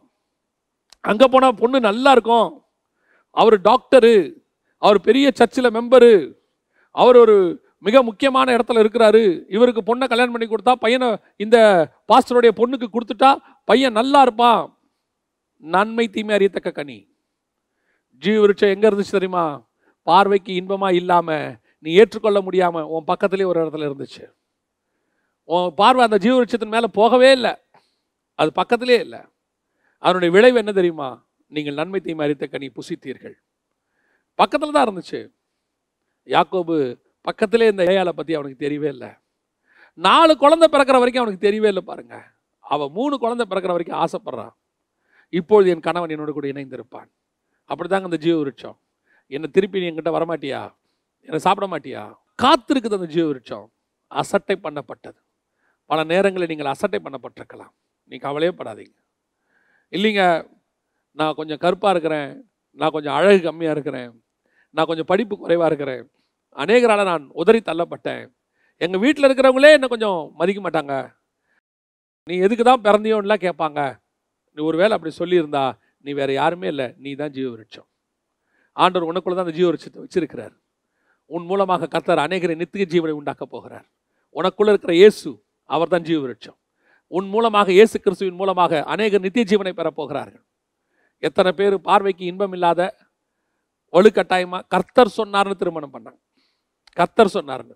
அங்கே போனால் பொண்ணு நல்லா இருக்கும். அவர் டாக்டரு அவர் பெரிய சர்ச்சில் மெம்பரு அவர் ஒரு மிக முக்கியமான இடத்துல இருக்கிறாரு. இவருக்கு பொண்ணை கல்யாணம் பண்ணி கொடுத்தா பையனை இந்த பாஸ்டருடைய பொண்ணுக்கு கொடுத்துட்டா பையன் நல்லா இருப்பான். நன்மை தீமை அறியத்தக்க கனி. ஜீவ விருட்சம் எங்கே இருந்துச்சு தெரியுமா? பார்வைக்கு இன்பமாக இல்லாமல் நீ ஏற்றுக்கொள்ள முடியாமல் உன் பக்கத்துலேயே ஒரு இடத்துல இருந்துச்சு. உன் பார்வை அந்த ஜீவ விருட்சத்தின் மேலே போகவே இல்லை. அது பக்கத்துலேயே இல்லை. அதனுடைய விளைவு என்ன தெரியுமா? நீங்கள் நன்மை தீமை அறித்த கனி புசித்தீர்கள். பக்கத்தில் தான் இருந்துச்சு. யாக்கோபு பக்கத்திலே இந்த ஏயாலை பற்றி அவனுக்கு தெரியவே இல்லை. நாலு குழந்தை பிறக்கிற வரைக்கும் அவனுக்கு தெரியவே இல்லை பாருங்க. அவன் மூணு குழந்தை பிறக்கிற வரைக்கும் ஆசைப்படுறான் இப்பொழுது என் கணவன் என்னோட கூட இணைந்திருப்பான். அப்படிதாங்க அந்த ஜீவ விருட்சம் என்னை திருப்பி நீ என்கிட்ட வரமாட்டியா? என்னை சாப்பிட மாட்டியா? காத்திருக்குது அந்த ஜீவ விருட்சம் அசட்டை பண்ணப்பட்டது. பல நேரங்களில் நீங்கள் அசட்டை பண்ணப்பட்டிருக்கலாம். நீ கவலையே படாதீங்க இல்லைங்க நான் கொஞ்சம் கருப்பாக இருக்கிறேன். நான் கொஞ்சம் அழகு கம்மியாக இருக்கிறேன். நான் கொஞ்சம் படிப்பு குறைவாக இருக்கிறேன். அநேகரால் நான் உதறி தள்ளப்பட்டேன். எங்கள் வீட்டில் இருக்கிறவங்களே என்னை கொஞ்சம் மதிக்க மாட்டாங்க. நீ எதுக்கு தான் பிறந்தியோன்னுலாம் கேட்பாங்க. நீ ஒருவேளை அப்படி சொல்லியிருந்தா நீ வேறு யாருமே இல்லை. நீ தான் ஜீவ விருட்சம். ஆண்டவர் உனக்குள்ள தான் அந்த ஜீவ விருட்சத்தை வச்சிருக்கிறார். உன் மூலமாக கர்த்தர் அநேகரை நித்திய ஜீவனை உண்டாக்க போகிறார். உனக்குள்ள இருக்கிற இயேசு அவர் தான் ஜீவ விருட்சம். உன் மூலமாக இயேசு கிறிஸ்துவின் மூலமாக அநேகர் நித்திய ஜீவனை பெறப்போகிறார்கள் எத்தனை பேர் பார்வைக்கு இன்பம் இல்லாத வலுக்கட்டாயமாக கர்த்தர் சொன்னார்னு திருமணம் பண்ணாங்க. கர்த்தர் சொன்னார்னு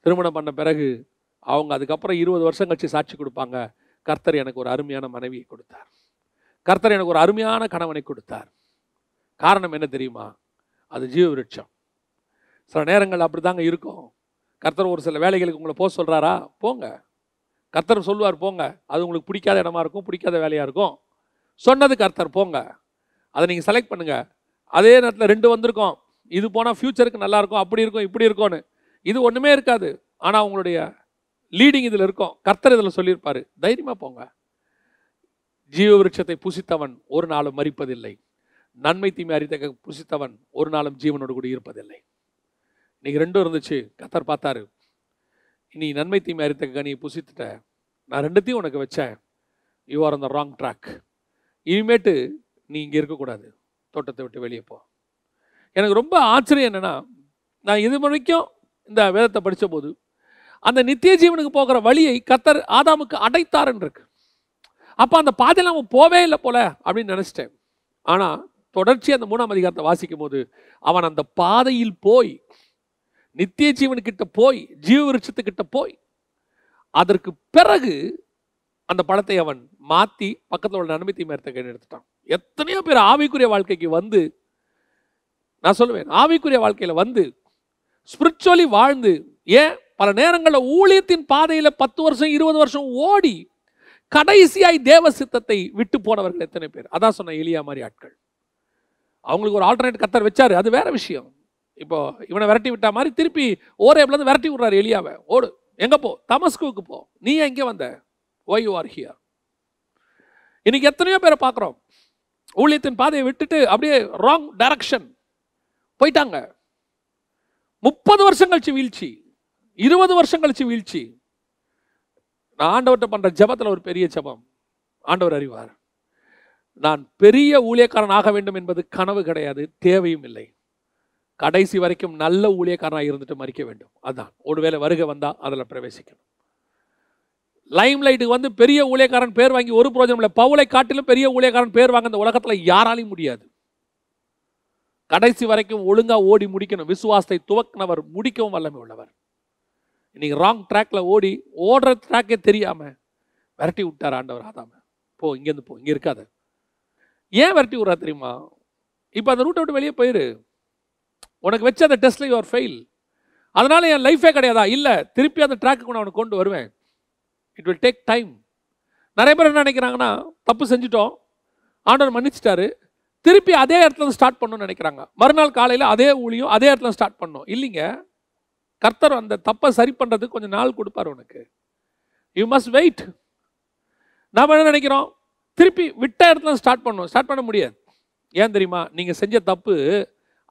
திருமணம் பண்ண பிறகு அவங்க அதுக்கப்புறம் இருபது வருஷம் கழிச்சு சாட்சி கொடுப்பாங்க. கர்த்தர் எனக்கு ஒரு அருமையான மனைவியை கொடுத்தார். கர்த்தர் எனக்கு ஒரு அருமையான கணவனை கொடுத்தார். காரணம் என்ன தெரியுமா? அது ஜீவ விருட்சம் சில நேரங்கள் அப்படிதாங்க இருக்கும். கர்த்தர் ஒரு சில வேலைகளுக்கு உங்களை போக சொல்கிறாரா போங்க. கர்த்தர் சொல்லுவார் போங்க. அது உங்களுக்கு பிடிக்காத இடமா இருக்கும் பிடிக்காத வேலையாக இருக்கும். சொன்னது கர்த்தர் போங்க. அதை நீங்கள் செலக்ட் பண்ணுங்கள் அதே நேரத்தில் ரெண்டு வந்திருக்கோம். இது போனால் ஃப்யூச்சருக்கு நல்லாயிருக்கும் அப்படி இருக்கும் இப்படி இருக்கும்னு. இது ஒன்றுமே இருக்காது. ஆனால் உங்களுடைய லீடிங் இதில் இருக்கும். கர்த்தர் இதில் சொல்லியிருப்பார். தைரியமாக போங்க. ஜீவ விருட்சத்தை புசித்தவன் ஒரு நாளும் மறிப்பதில்லை நன்மை தீமை அறித்தக்க புசித்தவன் ஒரு நாளும் ஜீவனோடு கூட இருப்பதில்லை. இன்னைக்கு ரெண்டும் இருந்துச்சு. கர்த்தர் பார்த்தாரு. நீ நன்மை தீமை அறித்தக்க நீ புசித்துட்ட. நான் ரெண்டுத்தையும் உனக்கு வச்சேன். யூ ஆர் அந்த ராங் ட்ராக் இனிமேட்டு நீ இங்கே இருக்கக்கூடாது. தோட்டத்தை விட்டு வெளியே போ. எனக்கு ரொம்ப ஆச்சரியம் என்னென்னா நான் இது வரைக்கும் இந்த வேதத்தை படித்த போது அந்த நித்திய ஜீவனுக்கு போகிற வழியை கத்தர் ஆதாமுக்கு அடைத்தாருன்னு இருக்கு. அப்போ அந்த பாதையில் அவன் போவே இல்லை போல அப்படின்னு நினச்சிட்டேன். ஆனால் தொடர்ச்சி அந்த மூணாம் அதிகாரத்தை வாசிக்கும் போது அவன் அந்த பாதையில் போய் நித்திய ஜீவனுக்கிட்ட போய் ஜீவ விருட்சத்துக்கிட்ட போய் அதற்கு பிறகு அந்த பழத்தை அவன் மாற்றி பக்கத்தில் உள்ள நன்மை தீமையத்தை கையில் எடுத்துட்டான். எத்தனையோ பேர் ஆவிக்குரிய வாழ்க்கைக்கு வந்து நான் சொல்லுவேன் ஆவிக்குரிய வாழ்க்கையில் வந்து ஸ்பிரிச்சுவலி வாழ்ந்து ஏன்? பல நேரங்களில் ஊழியத்தின் பாதையில் பத்து வருஷம் இருபது வருஷம் ஓடி கடைசியாய் தேவ சித்தத்தை விட்டு போனவர்கள் எத்தனை பேர்? அதான் சொன்ன எளியா மாதிரி ஆட்கள். அவங்களுக்கு ஒரு ஆல்டர்னேட் கத்தர் வச்சாரு. அது வேற விஷயம். இப்போ இவனை விரட்டி விட்டா மாதிரி திருப்பி ஓரேப்லேருந்து விரட்டி விட்றாரு எளியாவை ஓடு எங்கே போ? தமஸ்குவுக்கு போ. நீ எங்கே வந்த? ஒய் யூ ஆர் ஹியர் இன்னைக்கு எத்தனையோ பேரை பார்க்குறோம். ஊழியத்தின் பாதையை விட்டுட்டு அப்படியே ராங் டைரக்ஷன் போயிட்டாங்க. முப்பது வருஷம் கழிச்சு வீழ்ச்சி இருபது வருஷம் கழிச்சு வீழ்ச்சி. நான் ஆண்டவர்கிட்ட பண்ற ஜபத்தில் ஒரு பெரிய ஜெபம். ஆண்டவர் அறிவார். நான் பெரிய ஊழியக்காரன் ஆக வேண்டும் என்பது கனவு கிடையாது தேவையும் இல்லை. கடைசி வரைக்கும் நல்ல ஊழியக்காரனாக இருந்துட்டு மறிக்க வேண்டும். அதான். ஒருவேளை வருகை வந்தால் அதில் பிரவேசிக்கணும். லைம் லைட்டுக்கு வந்து பெரிய ஊழியக்காரன் பேர் வாங்கி ஒரு பிரோஜனம் இல்லை. பவுலை காட்டிலும் பெரிய ஊழியக்காரன் பேர் வாங்க இந்த உலகத்தில் யாராலையும் முடியாது. கடைசி வரைக்கும் ஒழுங்காக ஓடி முடிக்கணும். விசுவாசத்தை துவக்கினவர் முடிக்கவும் வல்லமை உள்ளவர். இன்னைக்கு ராங் ட்ராக்ல ஓடி ஓடுற ட்ராக்கே தெரியாமல் விரட்டி விட்டார் ஆண்டவர் ஆதாம. போ இங்கேருந்து போ இங்கே இருக்காத. ஏன் விரட்டி விட்றா தெரியுமா? இப்போ அந்த ரூட்டை விட்டு வெளியே போயிரு. உனக்கு வச்ச அந்த டெஸ்ட்ல யுவர் ஃபெயில் அதனால என் லைஃபே கிடையாதா? இல்லை திருப்பி அந்த ட்ராக்கு நான் உனக்கு கொண்டு வருவேன். இட் வில் டேக் டைம் நிறைய பேர் என்ன நினைக்கிறாங்கன்னா தப்பு செஞ்சுட்டோம். ஆண்டவர் மன்னிச்சிட்டாரு. திருப்பி அதே இடத்துல ஸ்டார்ட் பண்ணணும்னு நினைக்கிறாங்க. மறுநாள் காலையில் அதே ஊழியும் அதே இடத்துல ஸ்டார்ட் பண்ணோம் இல்லைங்க. கர்த்தர் அந்த தப்பை சரி பண்ணுறதுக்கு கொஞ்சம் நாள் கொடுப்பார் உனக்கு. யூ மஸ்ட் வெயிட் நாம் என்ன நினைக்கிறோம்? திருப்பி விட்ட இடத்துல ஸ்டார்ட் பண்ணணும். ஸ்டார்ட் பண்ண முடியாது. ஏன் தெரியுமா? நீங்கள் செஞ்ச தப்பு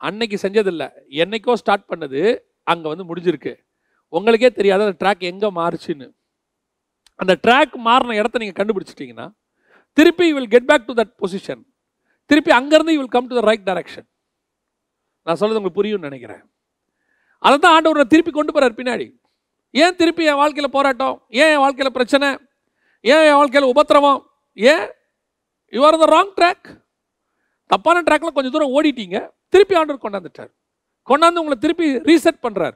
அன்னைக்கு செஞ்சதில்லை. என்னைக்கோ ஸ்டார்ட் பண்ணது அங்கே வந்து முடிஞ்சிருக்கு. உங்களுக்கே தெரியாத அந்த ட்ராக் எங்கே மாறுச்சுன்னு. அந்த ட்ராக் மாறின இடத்த நீங்கள் கண்டுபிடிச்சிட்டிங்கன்னா திருப்பி will get back to that position திருப்பி அங்கேருந்து you will come to the right direction நான் சொல்கிறது உங்களுக்கு புரியும்னு நினைக்கிறேன். அதை தான் ஆண்டவர் திருப்பி கொண்டு போகிறார் பின்னாடி. ஏன் திருப்பி என் வாழ்க்கையில் போராட்டம்? ஏன் என் வாழ்க்கையில் பிரச்சனை? ஏன் என் வாழ்க்கையில் உபத்திரவம்? ஏன்? You are the wrong track தப்பான ட்ராக்ல கொஞ்சம் தூரம் ஓடிட்டீங்க. திருப்பி ஆண்டவர் கொண்டாந்துட்டார். கொண்டாந்து உங்களை திருப்பி ரீசெட் பண்ணுறார்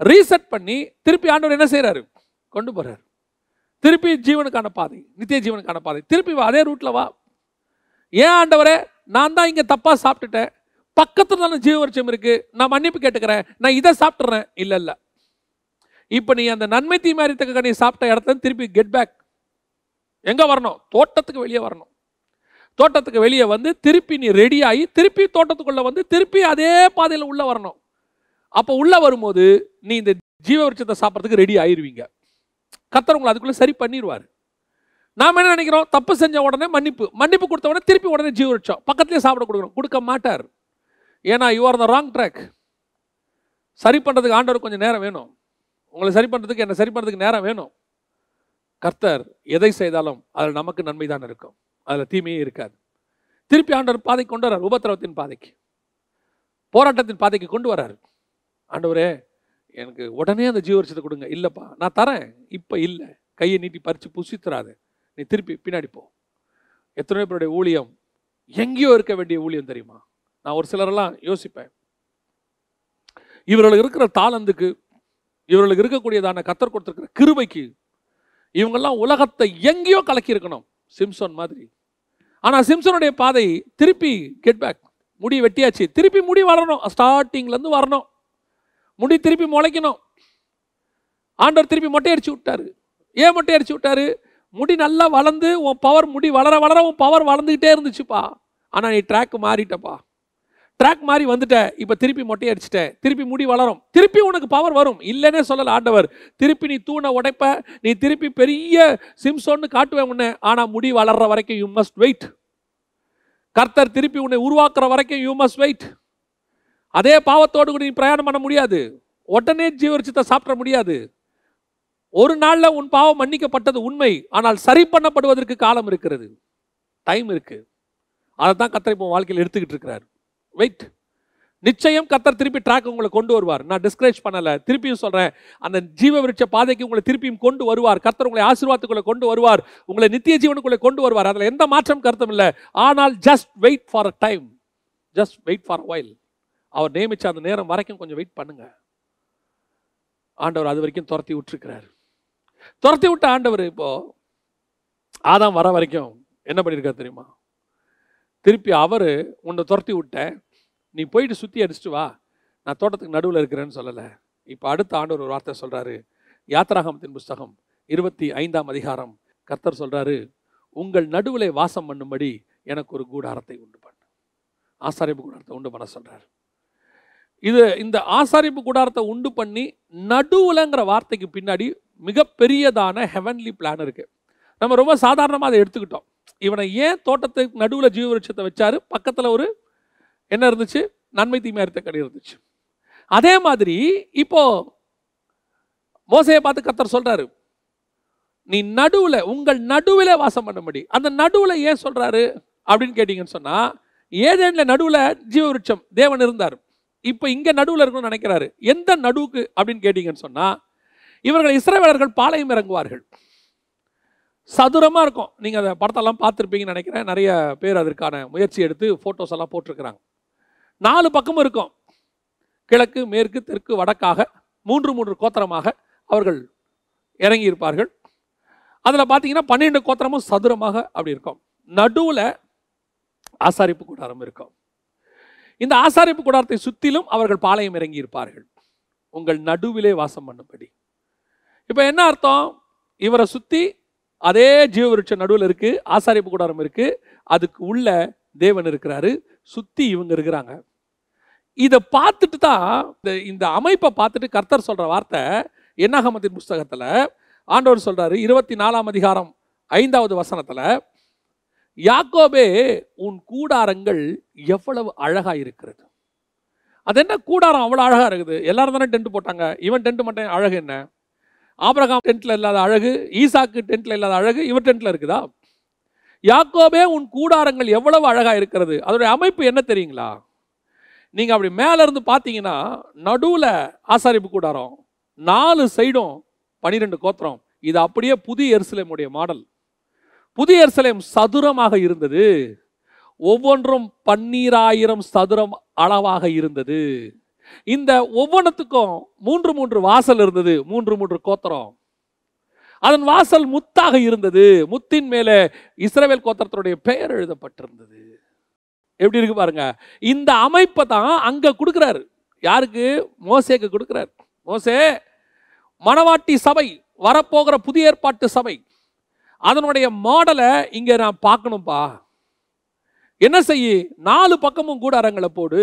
ரீசெட் பண்ணி திருப்பி ஆண்டவர் என்ன செய்கிறாரு கொண்டு போகிறார் திருப்பி ஜீவனுக்கான பாதை நித்திய ஜீவனுக்கான பாதை. திருப்பி வா அதே ரூட்டில் வா. ஏன் ஆண்டவரே நான் தான் இங்கே தப்பாக சாப்பிட்டுட்டேன். பக்கத்தில் தானே ஜீவவருஷம் இருக்குது நான் மன்னிப்பு கேட்டுக்கிறேன். நான் இதை சாப்பிட்றேன் இல்லை இல்லை. இப்போ நீ அந்த நன்மை தீமாரித்தக்க நீ சாப்பிட்ட இடத்துல திருப்பி கெட் பேக் எங்கே வரணும்? தோட்டத்துக்கு வெளியே வரணும். தோட்டத்துக்கு வெளியே வந்து திருப்பி நீ ரெடியாகி திருப்பி தோட்டத்துக்குள்ளே வந்து திருப்பி அதே பாதையில் உள்ளே வரணும். அப்போ உள்ளே வரும்போது நீ இந்த ஜீவ விருட்சத்தை சாப்பிட்றதுக்கு ரெடி ஆயிருவீங்க. கர்த்தர் உங்களை அதுக்குள்ளே சரி பண்ணிடுவார். நாம் என்ன நினைக்கிறோம்? தப்பு செஞ்ச உடனே மன்னிப்பு. மன்னிப்பு கொடுத்த உடனே திருப்பி உடனே ஜீவரிச்சோம் பக்கத்துலேயே சாப்பிட கொடுக்குறோம். கொடுக்க மாட்டார். ஏன்னா you are the wrong track சரி பண்ணுறதுக்கு ஆண்டவர் கொஞ்சம் நேரம் வேணும். உங்களை சரி பண்ணுறதுக்கு என்ன சரி பண்ணுறதுக்கு நேரம் வேணும். கர்த்தர் எதை செய்தாலும் அதில் நமக்கு நன்மை தான் இருக்கும். அதில் தீமையே இருக்காது. திருப்பி ஆண்டவர் பாதைக்கு கொண்டு வரார் உபத்திரவத்தின் பாதைக்கு. போராட்டத்தின் பாதைக்கு கொண்டு வர்றார். ஆண்டவரே எனக்கு உடனே அந்த ஜீவரிச்சத்தை கொடுங்க. இல்லைப்பா நான் தரேன். இப்போ இல்லை. கையை நீட்டி பறித்து புசித்துறாத நீ திருப்பி பின்னாடி போ. எத்தனை பேருடைய ஊழியம் எங்கேயோ இருக்க வேண்டிய ஊழியம் தெரியுமா? நான் ஒரு சிலரெல்லாம் யோசிப்பேன். இவர்களுக்கு இருக்கிற தாளந்துக்கு இவர்களுக்கு இருக்கக்கூடியதான கத்தர் கொடுத்துருக்கிற கிருபைக்கு இவங்கெல்லாம் உலகத்தை எங்கேயோ கலக்கி இருக்கணும். சிம்சன் மாதிரி. ஆனால் சிம்சனுடைய பாதை திருப்பி கெட் பேக் முடி வெட்டியாச்சு. திருப்பி முடி வளரணும். ஸ்டார்டிங்லேருந்து வரணும். முடி திருப்பி முளைக்கணும். ஆண்டவர் திருப்பி மொட்டை அடிச்சு விட்டாரு. ஏன் மொட்டை அடிச்சு விட்டாரு? முடி நல்லா வளர்ந்து உன் பவர் முடி வளர வளர உன் பவர் வளர்ந்துக்கிட்டே இருந்துச்சுப்பா. ஆனால் நீ ட்ராக் மாறிட்டப்பா. ட்ராக் மாறி வந்துட்ட இப்போ திருப்பி மொட்டை அடிச்சிட்ட. திருப்பி முடி வளரும். திருப்பி உனக்கு பவர் வரும். இல்லைன்னே சொல்லல ஆண்டவர். திருப்பி நீ தூணை உடைப்ப நீ திருப்பி பெரிய சிம்சோன்னு காட்டுவேன் உன்னை. ஆனால் முடி வளர்ற வரைக்கும் யூ மஸ்ட் வெயிட் கர்த்தர் திருப்பி உன்னை உருவாக்குற வரைக்கும் யூ மஸ்ட் வெயிட் அதே பாவத்தோடு கூட நீ பிரயாணம் பண்ண முடியாது. உடனே ஜீவரிச்சத்தை சாப்பிட முடியாது. ஒரு நாளில் உன் பாவம் மன்னிக்கப்பட்டது உண்மை. ஆனால் சரி பண்ணப்படுவதற்கு காலம் இருக்கிறது. டைம் இருக்கு. அதை தான் கத்தர் இப்போ வாழ்க்கையில் எடுத்துக்கிட்டு இருக்கிறார். வெயிட் நிச்சயம் கத்தர் திருப்பி ட்ராக் உங்களை கொண்டு வருவார். நான் டிஸ்கரேஜ் பண்ணலை. திருப்பியும் சொல்கிறேன் அந்த ஜீவ விருட்ச பாதைக்கு உங்களை திருப்பியும் கொண்டு வருவார். கர்த்தர் உங்களை ஆசீர்வாதத்துக்குள்ளே கொண்டு வருவார். உங்களை நித்திய ஜீவனுக்குள்ளே கொண்டு வருவார். அதில் எந்த மாற்றம் கருத்தும் இல்லை ஆனால் just wait for a time just wait for while அவர் நியமித்த அந்த நேரம் வரைக்கும் கொஞ்சம் வெயிட் பண்ணுங்க. ஆண்டவர் அது வரைக்கும் துரத்தி விட்டுருக்கிறார். துரத்தி விட்ட ஆண்டவர் இப்போ ஆதாம் வர வரைக்கும் என்ன பண்ணியிருக்காரு தெரியுமா? திருப்பி அவர் உன்னை துரத்தி விட்ட நீ போயிட்டு சுற்றி அடிச்சிட்டு வா. நான் தோட்டத்துக்கு நடுவில் இருக்கிறேன்னு சொல்லலை. இப்போ அடுத்த ஆண்டவர் ஒரு வார்த்தை சொல்கிறாரு யாத்ராகமத்தின் புஸ்தகம் இருபத்தி ஐந்தாம் அதிகாரம். கர்த்தர் சொல்கிறாரு உங்கள் நடுவில் வாசம் பண்ணும்படி எனக்கு ஒரு கூடாரத்தை உண்டு பண்ணு. ஆசாரிப்பு கூடாரத்தை உண்டு பண்ண சொல்கிறார் இது இந்த ஆசாரிப்பு கூடாரத்தை உண்டு பண்ணி நடுவுலங்கிற வார்த்தைக்கு பின்னாடி மிகப்பெரியதான ஹெவன்லி பிளான் இருக்குது நம்ம ரொம்ப சாதாரணமாக அதை எடுத்துக்கிட்டோம். இவனை ஏன் தோட்டத்துக்கு நடுவில் ஜீவ விருட்சத்தை வச்சாரு? பக்கத்தில் ஒரு என்ன இருந்துச்சு? நன்மை தீமை அறுத்த கடி இருந்துச்சு. அதே மாதிரி இப்போ மோசையை பார்த்து கத்தர் சொல்கிறாரு நீ நடுவில் உங்கள் நடுவில் வாசம் பண்ணும்படி. அந்த நடுவில் ஏன் சொல்கிறாரு அப்படின்னு கேட்டிங்கன்னு சொன்னால் ஏதேனில் நடுவில் ஜீவ விருட்சம் தேவன் இருந்தார். இப்போ இங்கே நடுவில் இருக்கணும்னு நினைக்கிறாரு. எந்த நடுவுக்கு அப்படின்னு கேட்டிங்கன்னு சொன்னால் இவர்கள் இஸ்ரவேலர்கள் பாளையம் இறங்குவார்கள். சதுரமாக இருக்கும். நீங்கள் அந்த படத்தெல்லாம் பார்த்துருப்பீங்கன்னு நினைக்கிறேன். நிறைய பேர் அதற்கான முயற்சி எடுத்து ஃபோட்டோஸ் எல்லாம் போட்டிருக்கிறாங்க. நாலு பக்கமும் இருக்கும். கிழக்கு மேற்கு தெற்கு வடக்காக மூன்று மூன்று கோத்திரமாக அவர்கள் இறங்கி இருப்பார்கள் அதில் பார்த்தீங்கன்னா பன்னிரெண்டு கோத்திரமும் சதுரமாக அப்படி இருக்கும். நடுவில் ஆசாரிப்பு கூடாரம் இருக்கும். இந்த ஆசாரிப்பு கூடாரத்தை சுற்றிலும் அவர்கள் பாளையம் இறங்கி இருப்பார்கள் உங்கள் நடுவிலே வாசம் பண்ணும்படி. இப்போ என்ன அர்த்தம்? இவரை சுற்றி அதே ஜீவவருட்ச நடுவில் இருக்குது ஆசாரிப்பு கூடாரம் இருக்குது அதுக்கு உள்ள தேவன் இருக்கிறாரு சுற்றி இவங்க இருக்கிறாங்க. இதை பார்த்துட்டு தான் இந்த இந்த அமைப்பை பார்த்துட்டு கர்த்தர் சொல்கிற வார்த்தை என்னாகமத்தின் புஸ்தகத்தில் ஆண்டவர் சொல்கிறாரு இருபத்தி நாலாம் அதிகாரம் ஐந்தாவது வசனத்தில் யாக்கோபே உன் கூடாரங்கள் எவ்வளவு அழகா இருக்கிறது. அது என்ன கூடாரம் அவ்வளோ அழகா இருக்குது? எல்லாரும் தானே டென்ட் போட்டாங்க. இவன் டென்ட் மட்டும் அழகு என்ன? ஆபரகாம் டென்ட்ல இல்லாத அழகு ஈசாக்கு டென்ட்ல இல்லாத அழகு இவன் டென்ட்ல இருக்குதா? யாக்கோபே உன் கூடாரங்கள் எவ்வளவு அழகா இருக்கிறது? அதோடைய அமைப்பு என்ன தெரியுங்களா? நீங்கள் அப்படி மேலே இருந்து பார்த்தீங்கன்னா நடுவில் ஆசாரிப்பு கூடாரம் நாலு சைடும் பனிரெண்டு கோத்திரம். இது அப்படியே புதிய எருசலேமுடைய மாடல். புதிய எருசலேம் சதுரமாக இருந்தது. ஒவ்வொன்றும் பன்னீராயிரம் சதுரம் அளவாக இருந்தது. இந்த ஒவ்வொன்றுத்துக்கும் மூன்று மூன்று வாசல் இருந்தது. மூன்று மூன்று கோத்தரம். அதன் வாசல் முத்தாக இருந்தது. முத்தின் மேலே இஸ்ரேவேல் கோத்திரத்தினுடைய பெயர் எழுதப்பட்டிருந்தது. எப்படி இருக்கு பாருங்க. இந்த அமைப்பை தான் அங்க கொடுக்குறாரு. யாருக்கு? மோசேக்கு கொடுக்குறாரு. மோசே மணவாட்டி சபை வரப்போகிற புதிய ஏற்பாட்டு சபை. அதனுடைய மாடலை இங்கே நான் பார்க்கணும்ப்பா என்ன செய்யு நாலு பக்கமும் கூடாரங்களை போடு.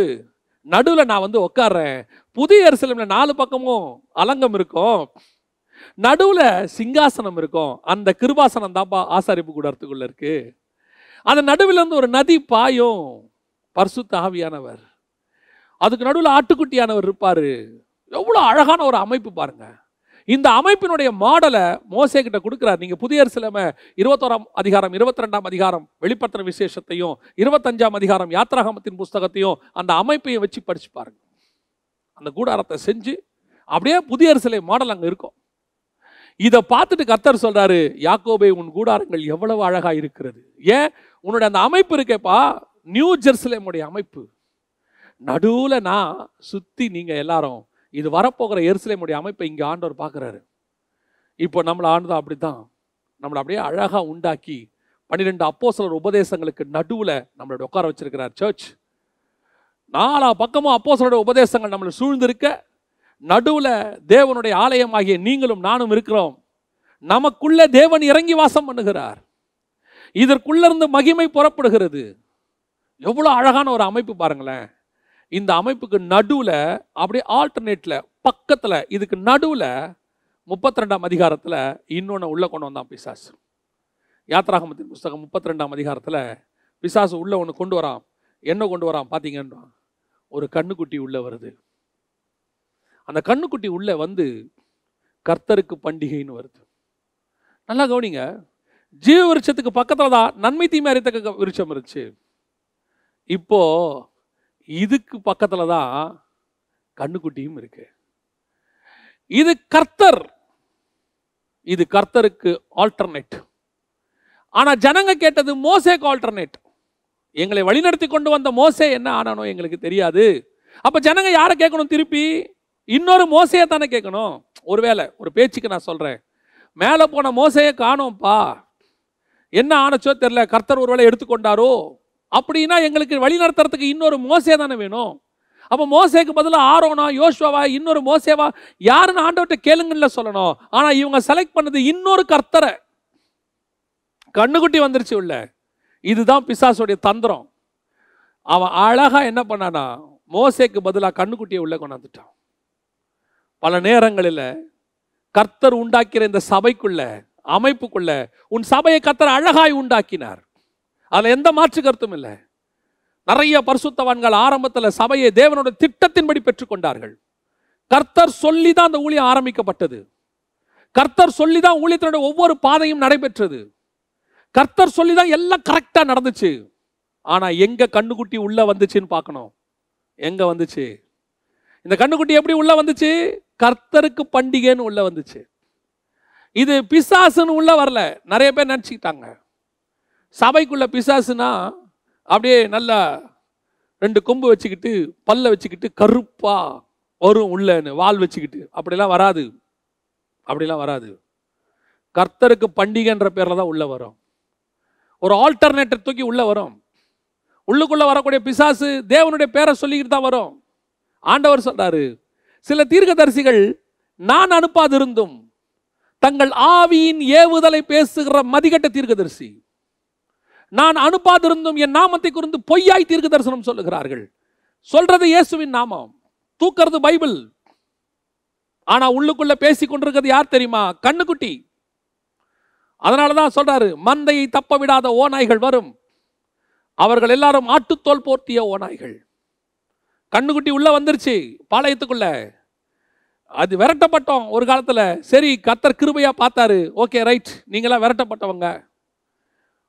நடுவில் நான் வந்து உட்கார்றேன் புதிய எருசலேம்ல நாலு பக்கமும் அலங்கம் இருக்கும். நடுவில் சிங்காசனம் இருக்கும். அந்த கிருபாசனம் தான்ப்பா ஆசாரிப்பு கூடாரத்துக்குள்ளே இருக்கு. அந்த நடுவில் இருந்து ஒரு நதி பாயும். பர்சு தாவியானவர் அதுக்கு நடுவில் ஆட்டுக்குட்டியானவர் இருப்பார். எவ்வளோ அழகான ஒரு அமைப்பு பாருங்கள் இந்த அமைப்பினுடைய மாடலை மோசே கிட்ட கொடுக்குறார். நீங்கள் புதிய சிலம இருபத்தோராம் அதிகாரம் இருபத்தி ரெண்டாம் அதிகாரம் வெளிப்படுத்தின விசேஷத்தையும் இருபத்தஞ்சாம் அதிகாரம் யாத்ராகமத்தின் புஸ்தகத்தையும் அந்த அமைப்பையும் வச்சு படிச்சு பாருங்க. அந்த கூடாரத்தை செஞ்சு அப்படியே புதிய சிலை மாடல் அங்கே இருக்கும். இதை பார்த்துட்டு கர்த்தர் சொல்றாரு யாக்கோபே உன் கூடாரங்கள் எவ்வளவு அழகா இருக்கிறது. ஏன்? உன்னோட அந்த அமைப்பு இருக்கேப்பா. நியூ ஜெர்சிலேமுடைய அமைப்பு. நடுவில் நான் சுற்றி நீங்கள் எல்லாரும் இது வரப்போகிற எருசலேமுடைய அமைப்பை இங்கே ஆண்டவர் பார்க்குறாரு. இப்போ நம்மளை ஆண்டதும் அப்படி தான் நம்மளை அப்படியே அழகாக உண்டாக்கி பன்னிரெண்டு அப்போஸ்தலர் உபதேசங்களுக்கு நடுவில் நம்மளோட உட்கார வச்சிருக்கிறார். சர்ச் நாலா பக்கமும் அப்போஸ்தலருடைய உபதேசங்கள் நம்மளை சூழ்ந்திருக்க நடுவில் தேவனுடைய ஆலயமாகிய நீங்களும் நானும் இருக்கிறோம். நமக்குள்ளே தேவன் இறங்கி வாசம் பண்ணுகிறார். இதற்குள்ளேருந்து மகிமை புறப்படுகிறது. எவ்வளோ அழகான ஒரு அமைப்பு பாருங்களேன். இந்த அமைப்புக்கு நடுவில் அப்படியே ஆல்டர்னேட்டில் பக்கத்தில் இதுக்கு நடுவில் முப்பத்தி ரெண்டாம் அதிகாரத்தில் இன்னொன்று உள்ளே கொண்டு வந்தான் பிசாசு. யாத்ராகமத்தின் புஸ்தகம் முப்பத்தி ரெண்டாம் அதிகாரத்தில் பிசாசு உள்ளே ஒன்று கொண்டு வரான். என்ன கொண்டு வரான் பார்த்தீங்கன்னா ஒரு கண்ணுக்குட்டி உள்ளே வருது. அந்த கண்ணுக்குட்டி உள்ளே வந்து கர்த்தருக்கு பண்டிகைன்னு வருது. நல்லா கவனிங்க. ஜீவ விருட்சத்துக்கு பக்கத்தில் தான் நன்மை தீமை அறித்தக்க விருட்சம் இருந்துச்சு. இப்போது இதுக்கு பக்கத்தில் தான் கண்ணுக்குட்டியும் இருக்கு. இது கர்த்தர். இது கர்த்தருக்கு ஆல்டர்னேட் ஆனால் ஜனங்க கேட்டது மோசேக்கு ஆல்டர்னேட் எங்களை வழிநடத்தி கொண்டு வந்த மோசே என்ன ஆனானோ எங்களுக்கு தெரியாது. அப்போ ஜனங்க யாரை கேட்கணும் திருப்பி? இன்னொரு மோசையை தானே கேட்கணும்? ஒருவேளை ஒரு பேச்சுக்கு நான் சொல்கிறேன் மேலே போன மோசையை காணோம்ப்பா. என்ன ஆனச்சோ தெரில கர்த்தர் ஒருவேளை எடுத்துக்கொண்டாரோ? அப்படின்னா எங்களுக்கு வழி நடத்துறதுக்கு இன்னொரு மோசே தானே வேணும்? அப்போ மோசேக்கு பதிலாக ஆரோனா யோசுவாவா இன்னொரு மோசேவா யாருன்னு ஆண்டவர்கிட்ட கேளுங்கன்னு சொல்லணும். ஆனால் இவங்க செலக்ட் பண்ணது இன்னொரு கர்த்தரை. கண்ணுக்குட்டி வந்துருச்சு உள்ள. இதுதான் பிசாசுடைய தந்திரம். அவன் அழகாக என்ன பண்ணானா மோசேக்கு பதிலாக கண்ணுக்குட்டியை உள்ளே கொண்டாந்துட்டான். பல நேரங்களில் கர்த்தர் உண்டாக்கிற இந்த சபைக்குள்ள அமைப்புக்குள்ள உன் சபையை கர்த்தர் அழகாய் உண்டாக்கினார். அதில் எந்த மாற்று கருத்தும் இல்லை. நிறைய பரிசுத்தவான்கள் ஆரம்பத்தில் சபையை தேவனோட திட்டத்தின்படி பெற்றுக்கொண்டார்கள். கர்த்தர் சொல்லி தான் அந்த ஊழியம் ஆரம்பிக்கப்பட்டது. கர்த்தர் சொல்லி தான் ஊழியத்தினுடைய ஒவ்வொரு பாதையும் நடைபெற்றது. கர்த்தர் சொல்லி தான் எல்லாம் கரெக்டாக நடந்துச்சு. ஆனால் எங்கே கண்ணுக்குட்டி உள்ளே வந்துச்சுன்னு பார்க்கணும். எங்கே வந்துச்சு? இந்த கண்ணுக்குட்டி எப்படி உள்ளே வந்துச்சு? கர்த்தருக்கு பண்டிகைன்னு உள்ளே வந்துச்சு. இது பிசாசுன்னு உள்ளே வரல. நிறைய பேர் நினச்சிக்கிட்டாங்க. சபைக்குள்ள பிசாசுனா அப்படியே நல்லா ரெண்டு கொம்பு வச்சுக்கிட்டு பல்ல வச்சுக்கிட்டு கருப்பா வரும் உள்ளன்னு வால் வச்சுக்கிட்டு. அப்படிலாம் வராது. அப்படிலாம் வராது. கர்த்தருக்கு பண்டிகைன்ற பேரில் தான் உள்ளே வரும். ஒரு ஆல்டர்னேட்டர் தூக்கி உள்ளே வரும். உள்ளுக்குள்ளே வரக்கூடிய பிசாசு தேவனுடைய பேரை சொல்லிக்கிட்டு தான் வரும். ஆண்டவர் சொல்கிறாரு சில தீர்க்கதரிசிகள் நான் அனுப்பாதிருந்தும் தங்கள் ஆவியின் ஏவுதலை பேசுகிற மதிகட்ட தீர்க்கதரிசி நான் அனுப்பாதிருந்தும் என் நாமத்தை குறிந்து பொய்யாய் தீர்க்க தரிசனம் சொல்லுகிறார்கள். சொல்றது இயேசுவின் நாமம். தூக்கிறது பைபிள். ஆனா உள்ளுக்குள்ள பேசி கொண்டிருக்கிறது யார் தெரியுமா? கண்ணுக்குட்டி. அதனாலதான் சொல்றாரு மந்தையை தப்ப விடாத ஓநாய்கள் வரும். அவர்கள் எல்லாரும் ஆட்டுத்தோல் போர்த்திய ஓநாய்கள். கண்ணுக்குட்டி உள்ள வந்துருச்சு பாளையத்துக்குள்ள. அது விரட்டப்பட்டோம் ஒரு காலத்தில். சரி கத்தர் கிருபையா பார்த்தாரு. Okay right. நீங்களாம் விரட்டப்பட்டவங்க.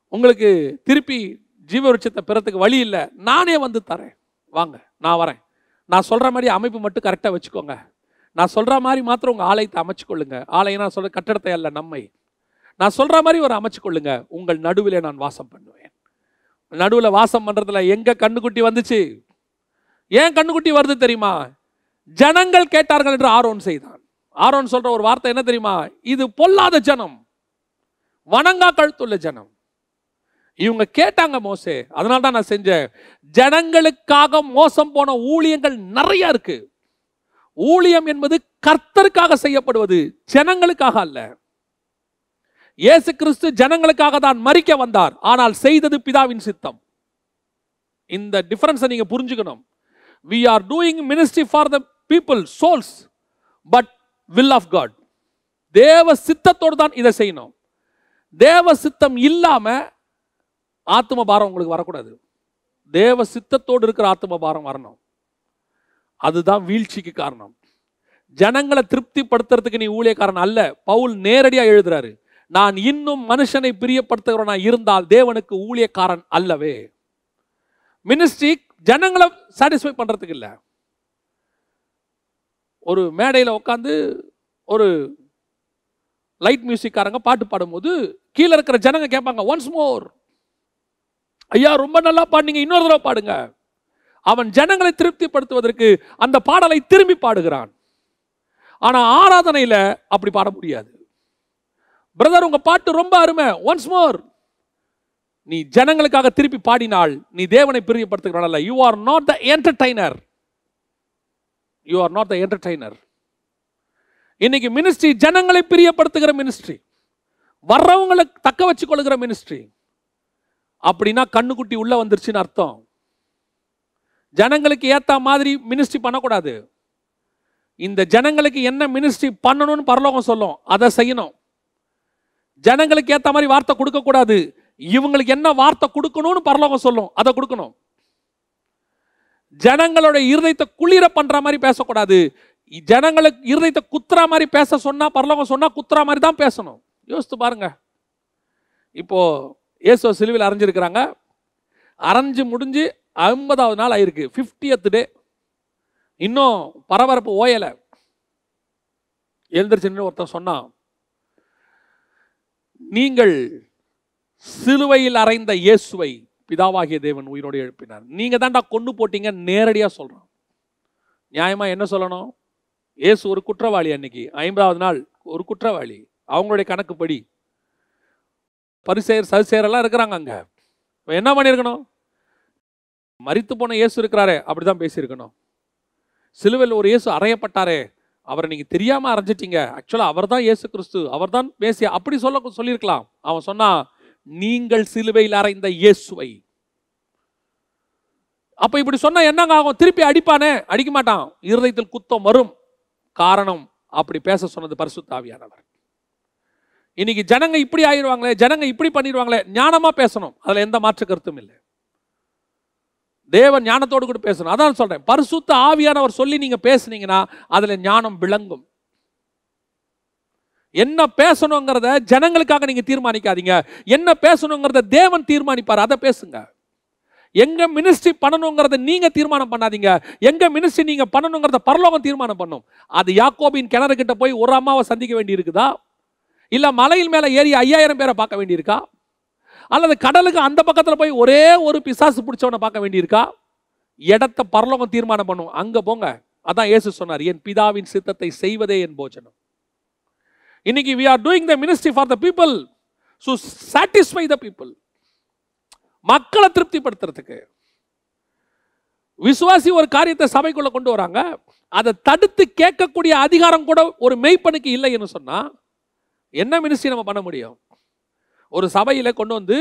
உங்களுக்கு திருப்பி ஜீவ விருட்சத்தை பெறத்துக்கு வழி இல்லை. நானே வந்து தரேன். வாங்க நான் வரேன். நான் சொல்கிற மாதிரி அமைப்பு மட்டும் கரெக்டாக வச்சுக்கோங்க. நான் சொல்கிற மாதிரி மாத்திரம் உங்கள் ஆலயத்தை அமைச்சுக்கொள்ளுங்க ஆலயம் நான் சொல்கிற கட்டடத்தை அல்ல நம்மை. நான் சொல்கிற மாதிரி ஒரு அமைச்சுக்கொள்ளுங்க உங்கள் நடுவில் நான் வாசம் பண்ணுவேன். நடுவில் வாசம் பண்ணுறதுல எங்கே கண்ணுக்குட்டி வந்துச்சு? ஏன் கண்ணுக்குட்டி வருது தெரியுமா? ஜனங்கள் கேட்டார்கள் என்று ஆரோன் செய்தான். ஆரோன் சொல்கிற ஒரு வார்த்தை என்ன தெரியுமா? இது பொல்லாத ஜனம். வணங்கா கழுத்துள்ள ஜனம். இவங்க கேட்டாங்க மோசே. அதனால தான் நான் செஞ்சேன். ஜனங்களுக்காக மோசம் போன ஊழியங்கள் நிறைய இருக்கு. ஊழியம் என்பது கர்த்தருக்காக செய்யப்படுவது ஜனங்களுக்காக அல்ல. இயேசு கிறிஸ்து ஜனங்களுக்காக தான் மறிக்க வந்தார். ஆனால் செய்தது பிதாவின் சித்தம். இந்த டிஃபரன்ஸை நீங்க புரிஞ்சுக்கணும். We are doing ministry for the people souls but will of God தேவ சித்தத்தோடு தான் இதை செய்யணும். தேவ சித்தம் இல்லாமல் ஆத்ம பாரம் உங்களுக்கு வரக்கூடாது. தேவ சித்தத்தோடு இருக்கிற ஆத்ம பாரம் வரணும். அதுதான் வீழ்ச்சிக்கு காரணம். ஜனங்களை திருப்திப்படுத்துறதுக்கு நீ ஊழியக்காரன் அல்ல. பவுல் நேரடியாக எழுதுறாரு நான் இன்னும் மனுஷனை பிரியப்படுத்துகிறவனா இருந்தால் தேவனுக்கு ஊழியக்காரன் அல்லவே. மினிஸ்ட்ரி ஜனங்களை சாட்டிஸ்ஃபை பண்ணுறதுக்கு இல்லை. ஒரு மேடையில் உட்காந்து ஒரு லைட் மியூசிக்காரங்க பாட்டு பாடும்போது கீழே இருக்கிற ஜனங்க கேட்பாங்க ஒன்ஸ் மோர் ஐயா ரொம்ப நல்லா பாடினீங்க. இன்னொரு தடவை பாடுங்க. அவன் ஜனங்களை திருப்திப்படுத்துவதற்கு அந்த பாடலை திரும்பி பாடுகிறான். ஆனால் ஆராதனையில் அப்படி பாட முடியாது. பிரதர் உங்கள் பாட்டு ரொம்ப அருமை. ஒன்ஸ் மோர் நீ ஜனங்களுக்காக திருப்பி பாடினால் நீ தேவனை பிரியப்படுத்துகிறான் you are not the entertainer you are not the entertainer இன்னைக்கு மினிஸ்ட்ரி ஜனங்களை பிரியப்படுத்துகிற மினிஸ்ட்ரி வர்றவங்களை தக்க வச்சு கொள்கிற மினிஸ்ட்ரி அப்படின்னா கண்ணுக்குட்டி உள்ளே வந்துருச்சுன்னு அர்த்தம். ஜனங்களுக்கு ஏற்ற மாதிரி மினிஸ்ட்ரி பண்ணக்கூடாது. இந்த ஜனங்களுக்கு என்ன மினிஸ்ட்ரி பண்ணணும்னு பரலோகம் சொல்லும். அதை செய்யணும். ஜனங்களுக்கு ஏற்ற மாதிரி வார்த்தை கொடுக்கக்கூடாது. இவங்களுக்கு என்ன வார்த்தை கொடுக்கணும்னு பரலோகம் சொல்லும். அதை கொடுக்கணும். ஜனங்களோட இருதயத்தை குளிர பண்ற மாதிரி பேசக்கூடாது. ஜனங்களுக்கு இருதயத்தை குத்துற மாதிரி பேச சொன்னா பரலோகம் சொன்னா குத்துற மாதிரி தான் பேசணும். யோசித்து பாருங்க. இப்போ இயேசு சிலுவையில் அரைஞ்சிருக்கிறாங்க அரைஞ்சு முடிஞ்சு ஐம்பதாவது நாள் ஆயிருக்கு. ஃபிஃப்டியத் டே இன்னும் பரபரப்பு ஓயலை. எழுந்திரிச்சுன்னு ஒருத்தன் சொன்னான் நீங்கள் சிலுவையில் அறைந்த இயேசுவை பிதாவாகிய தேவன் உயிரோடு எழுப்பினார். நீங்கள் தான்டா கொண்டு போட்டீங்க நேரடியாக சொல்கிறோம் நியாயமாக என்ன சொல்லணும்? இயேசு ஒரு குற்றவாளி அன்னைக்கு. ஐம்பதாவது நாள் ஒரு குற்றவாளி. அவங்களுடைய கணக்குப்படி பரிசெயர் சதுசேரெல்லாம் இருக்கிறாங்க அங்கே. இவன் என்ன பண்ணியிருக்கணும்? மறித்து போன இயேசு இருக்கிறாரே அப்படிதான் பேசியிருக்கணும். சிலுவையில் ஒரு இயேசு அறையப்பட்டாரே அவரை நீங்கள் தெரியாமல் அரைஞ்சிட்டீங்க ஆக்சுவலாக அவர் தான் இயேசு கிறிஸ்து. அவர் தான் பேசிய அப்படி சொல்ல சொல்லியிருக்கலாம். அவன் சொன்னான் நீங்கள் சிலுவையில் அறைந்த இயேசுவை. அப்போ இப்படி சொன்னால் என்னங்க ஆகும்? திருப்பி அடிப்பானே? அடிக்க மாட்டான். இருதயத்தில் குத்தம் வரும். காரணம் அப்படி பேச சொன்னது பரிசுத்தாவியானவர் இன்னைக்கு ஜனங்க இப்படி ஆயிடுவாங்களே ஜனங்க இப்படி பண்ணிடுவாங்களே ஞானமாக பேசணும். அதில் எந்த மாற்று கருத்தும் இல்லை. தேவன் ஞானத்தோடு கூட பேசணும். அதான் சொல்கிறேன் பரிசுத்த ஆவியானவர் சொல்லி நீங்கள் பேசுனீங்கன்னா அதில் ஞானம் விளங்கும். என்ன பேசணுங்கிறத ஜனங்களுக்காக நீங்கள் தீர்மானிக்காதீங்க. என்ன பேசணுங்கிறத தேவன் தீர்மானிப்பார். அதை பேசுங்க. எங்க மினிஸ்ட்ரி பண்ணணுங்கிறத நீங்க தீர்மானம் பண்ணாதீங்க. எங்க மினிஸ்ட்ரி நீங்க பண்ணணுங்கிறத பரலோகம் தீர்மானம் பண்ணும். அது யாக்கோபின் கிணறு கிட்ட போய் ஒரு அம்மாவை சந்திக்க வேண்டி இருக்குதா இல்லை மலையில் மேலே ஏறி ஐயாயிரம் பேரை பார்க்க வேண்டியிருக்கா? அல்லது கடலுக்கு அந்த பக்கத்தில் போய் ஒரே ஒரு பிசாசு பிடிச்சவனை பார்க்க வேண்டியிருக்கா? இடத்த பரலோகம் தீர்மானம் பண்ணும். அங்கே போங்க. அதான் இயேசு சொன்னார் என் பிதாவின் சித்தத்தை செய்வதே என் போஜனம். இன்னைக்கு we are doing the ministry for the people to satisfy the people மக்களை திருப்திப்படுத்துறதுக்கு. விசுவாசி ஒரு காரியத்தை சபைக்குள்ளே கொண்டு வராங்க. அதை தடுத்து கேட்கக்கூடிய அதிகாரம் கூட ஒரு மெய்ப்பனுக்கு இல்லைன்னு சொன்னால் என்ன மினிஸ்ட்ரி நம்ம பண்ண முடியும்? ஒரு சபையில் கொண்டு வந்து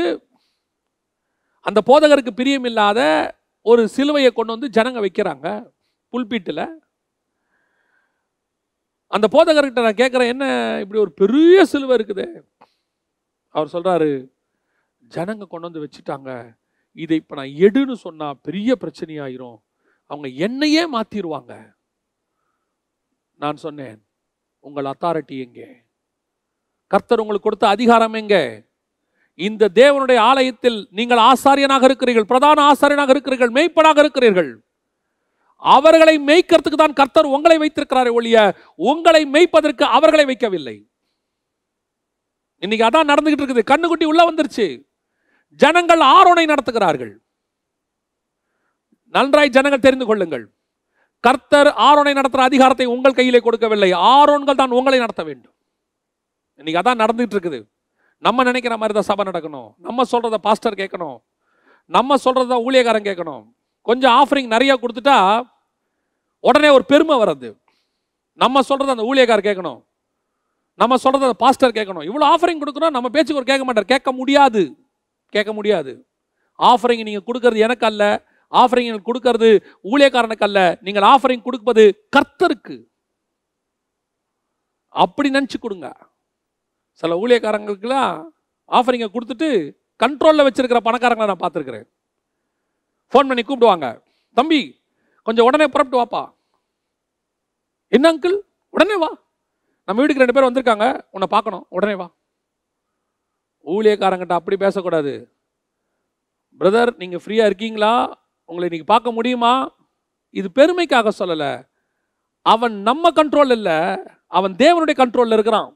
அந்த போதகருக்கு பிரியமில்லாத ஒரு சிலுவையை கொண்டு வந்து ஜனங்க வைக்கிறாங்க புல்பீட்டில். அந்த போதகர்கிட்ட நான் கேட்குறேன் என்ன இப்படி ஒரு பெரிய சிலுவை இருக்குது? அவர் சொல்கிறாரு ஜனங்க கொண்டு வந்து வச்சுட்டாங்க. இதை இப்போ நான் எடுன்னு சொன்னால் பெரிய பிரச்சனையாயிரும். அவங்க என்னையே மாற்றிடுவாங்க நான் சொன்னேன் உங்கள் அத்தாரிட்டி எங்கே? கர்த்தர் உங்களுக்கு கொடுத்த அதிகாரம் எங்கே? இந்த தேவனுடைய ஆலயத்தில் நீங்கள் ஆசாரியனாக இருக்கிறீர்கள் பிரதான ஆசாரியனாக இருக்கிறீர்கள் மெய்ப்பனாக இருக்கிறீர்கள். அவர்களை மெய்க்கிறதுக்கு தான் கர்த்தர் உங்களை வைத்திருக்கிறாரே ஒழிய உங்களை மெய்ப்பதற்கு அவர்களை வைக்கவில்லை. இன்னைக்கு அதான் நடந்துகிட்டு இருக்குது. கண்ணுக்குட்டி உள்ள வந்துருச்சு. ஜனங்கள் ஆரோனை நடத்துகிறார்கள். நன்றாய் ஜனங்கள் தெரிந்து கொள்ளுங்கள். கர்த்தர் ஆரோனை நடத்துகிற அதிகாரத்தை உங்கள் கையிலே கொடுக்கவில்லை. ஆரோன்கள் தான் உங்களை நடத்த வேண்டும். இன்னைக்கு அதான் நடந்துகிட்டு இருக்குது நம்ம நினைக்கிற மாதிரி தான் சபை நடக்கணும். நம்ம சொல்கிறத பாஸ்டர் கேட்கணும். நம்ம சொல்கிறத ஊழியக்காரன் கேட்கணும். கொஞ்சம் ஆஃபரிங் நிறையா கொடுத்துட்டா உடனே ஒரு பெருமை வர்றது. நம்ம சொல்கிறத அந்த ஊழியக்காரர் கேட்கணும். நம்ம சொல்கிறத பாஸ்டர் கேட்கணும். இவ்வளோ ஆஃபரிங் கொடுக்குறோம் நம்ம பேச்சுக்கு ஒரு கேட்க மாட்டார். கேட்க முடியாது. கேட்க முடியாது. ஆஃபரிங் நீங்கள் கொடுக்கறது எனக்கு அல்ல. ஆஃபரிங் நீங்கள் கொடுக்கறது ஊழியக்காரனுக்கு அல்ல. நீங்கள் ஆஃபரிங் கொடுப்பது கர்த்தருக்கு. அப்படி நினச்சி கொடுங்க. சில ஊழியக்காரங்களுக்கெல்லாம் ஆஃபரிங்கை கொடுத்துட்டு கண்ட்ரோலில் வச்சுருக்கிற பணக்காரங்களை நான் பார்த்துருக்குறேன். ஃபோன் பண்ணி கூப்பிடுவாங்க தம்பி கொஞ்சம் உடனே புறப்பட்டு வாப்பா. என்ன அங்கிள் உடனே வா. நம்ம வீட்டுக்கு ரெண்டு பேர் வந்திருக்காங்க உன்னை பார்க்கணும். உடனே வா. ஊழியக்காரங்கிட்ட அப்படி பேசக்கூடாது. பிரதர் நீங்கள் ஃப்ரீயாக இருக்கீங்களா? உங்களை இன்னைக்கு பார்க்க முடியுமா? இது பெருமைக்காக சொல்லலை. அவன் நம்ம கண்ட்ரோல் இல்லை அவன் தேவனுடைய கண்ட்ரோலில் இருக்கிறான்.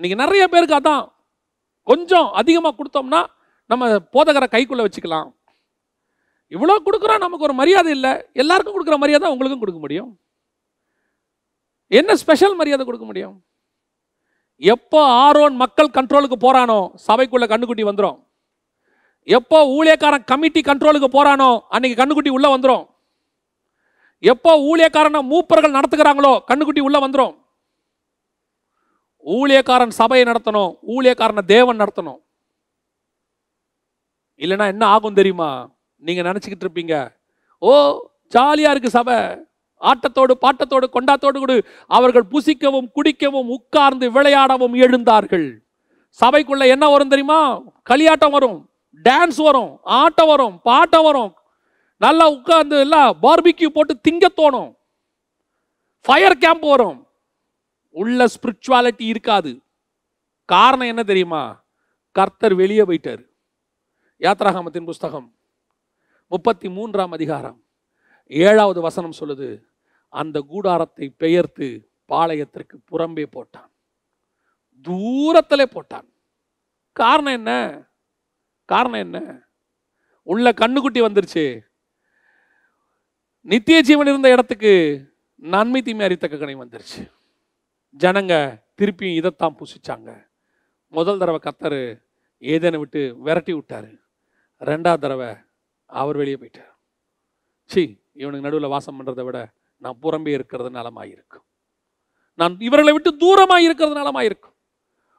இன்னைக்கு நிறைய பேருக்கு அதான் கொஞ்சம் அதிகமாக கொடுத்தோம்னா நம்ம போதகரை கைக்குள்ளே வச்சுக்கலாம். இவ்வளோ கொடுக்குறோம் நமக்கு ஒரு மரியாதை இல்லை. எல்லாருக்கும் கொடுக்குற மரியாதை உங்களுக்கும் கொடுக்க முடியும். என்ன ஸ்பெஷல் மரியாதை கொடுக்க முடியும்? எப்போ ஆரோன் மக்கள் கண்ட்ரோலுக்கு போகிறானோ சபைக்குள்ள கண்ணுக்குட்டி வந்துடும் எப்போ ஊழியக்காரன் கமிட்டி கண்ட்ரோலுக்கு போகிறானோ அன்னைக்கு கண்ணுக்குட்டி உள்ளே வந்துடும் எப்போ ஊழியக்காரனை மூப்பர்கள் நடத்துகிறாங்களோ கண்ணுக்குட்டி உள்ளே வந்துடும் ஊழியக்காரன் சபையை நடத்தணும் ஊழியக்காரனை தேவன் நடத்தணும். இல்லைன்னா என்ன ஆகும் தெரியுமா? நீங்கள் நினச்சிக்கிட்டு இருப்பீங்க ஓ ஜாலியாக இருக்குது சபை. ஆட்டத்தோடு பாட்டத்தோடு கொண்டாத்தோடு கூட அவர்கள் புசிக்கவும் குடிக்கவும் உட்கார்ந்து விளையாடவும் எழுந்தார்கள். சபைக்குள்ள என்ன வரும் தெரியுமா? களியாட்டம் வரும் டான்ஸ் வரும் ஆட்டம் வரும் பாட்டம் வரும். நல்லா உட்கார்ந்து எல்லாம் பார்பிக்யூ போட்டு திங்க தோணும். ஃபயர் கேம்ப் வரும். உள்ள ஸ்பிரிச்சுவாலிட்டி இருக்காது. காரணம் என்ன தெரியுமா? கர்த்தர் வெளியே போயிட்டார். யாத்ராகாமத்தின் புஸ்தகம் முப்பத்தி மூன்றாம் அதிகாரம் ஏழாவது வசனம் சொல்லுது அந்த கூடாரத்தை பெயர்த்து பாளையத்திற்கு புறம்பே போட்டான். தூரத்திலே போட்டான். காரணம் என்ன? காரணம் என்ன? உள்ள கண்ணுக்குட்டி வந்துருச்சு. நித்திய ஜீவன் இருந்த இடத்துக்கு நன்மை தீமை அறித்தக்க கணை வந்துருச்சு. ஜனங்க திருப்பியும் இதைத்தான் புசிச்சாங்க. முதல் தடவை கத்தர் ஏதேனை விட்டு விரட்டி விட்டாரு. ரெண்டாவது தடவை அவர் வெளியே போயிட்டார். சி இவனுக்கு நடுவில் வாசம் பண்ணுறதை விட நான் புறம்பே இருக்கிறது நலமாயிருக்கும் நான் இவர்களை விட்டு தூரமாக இருக்கிறது நலமாயிருக்கும்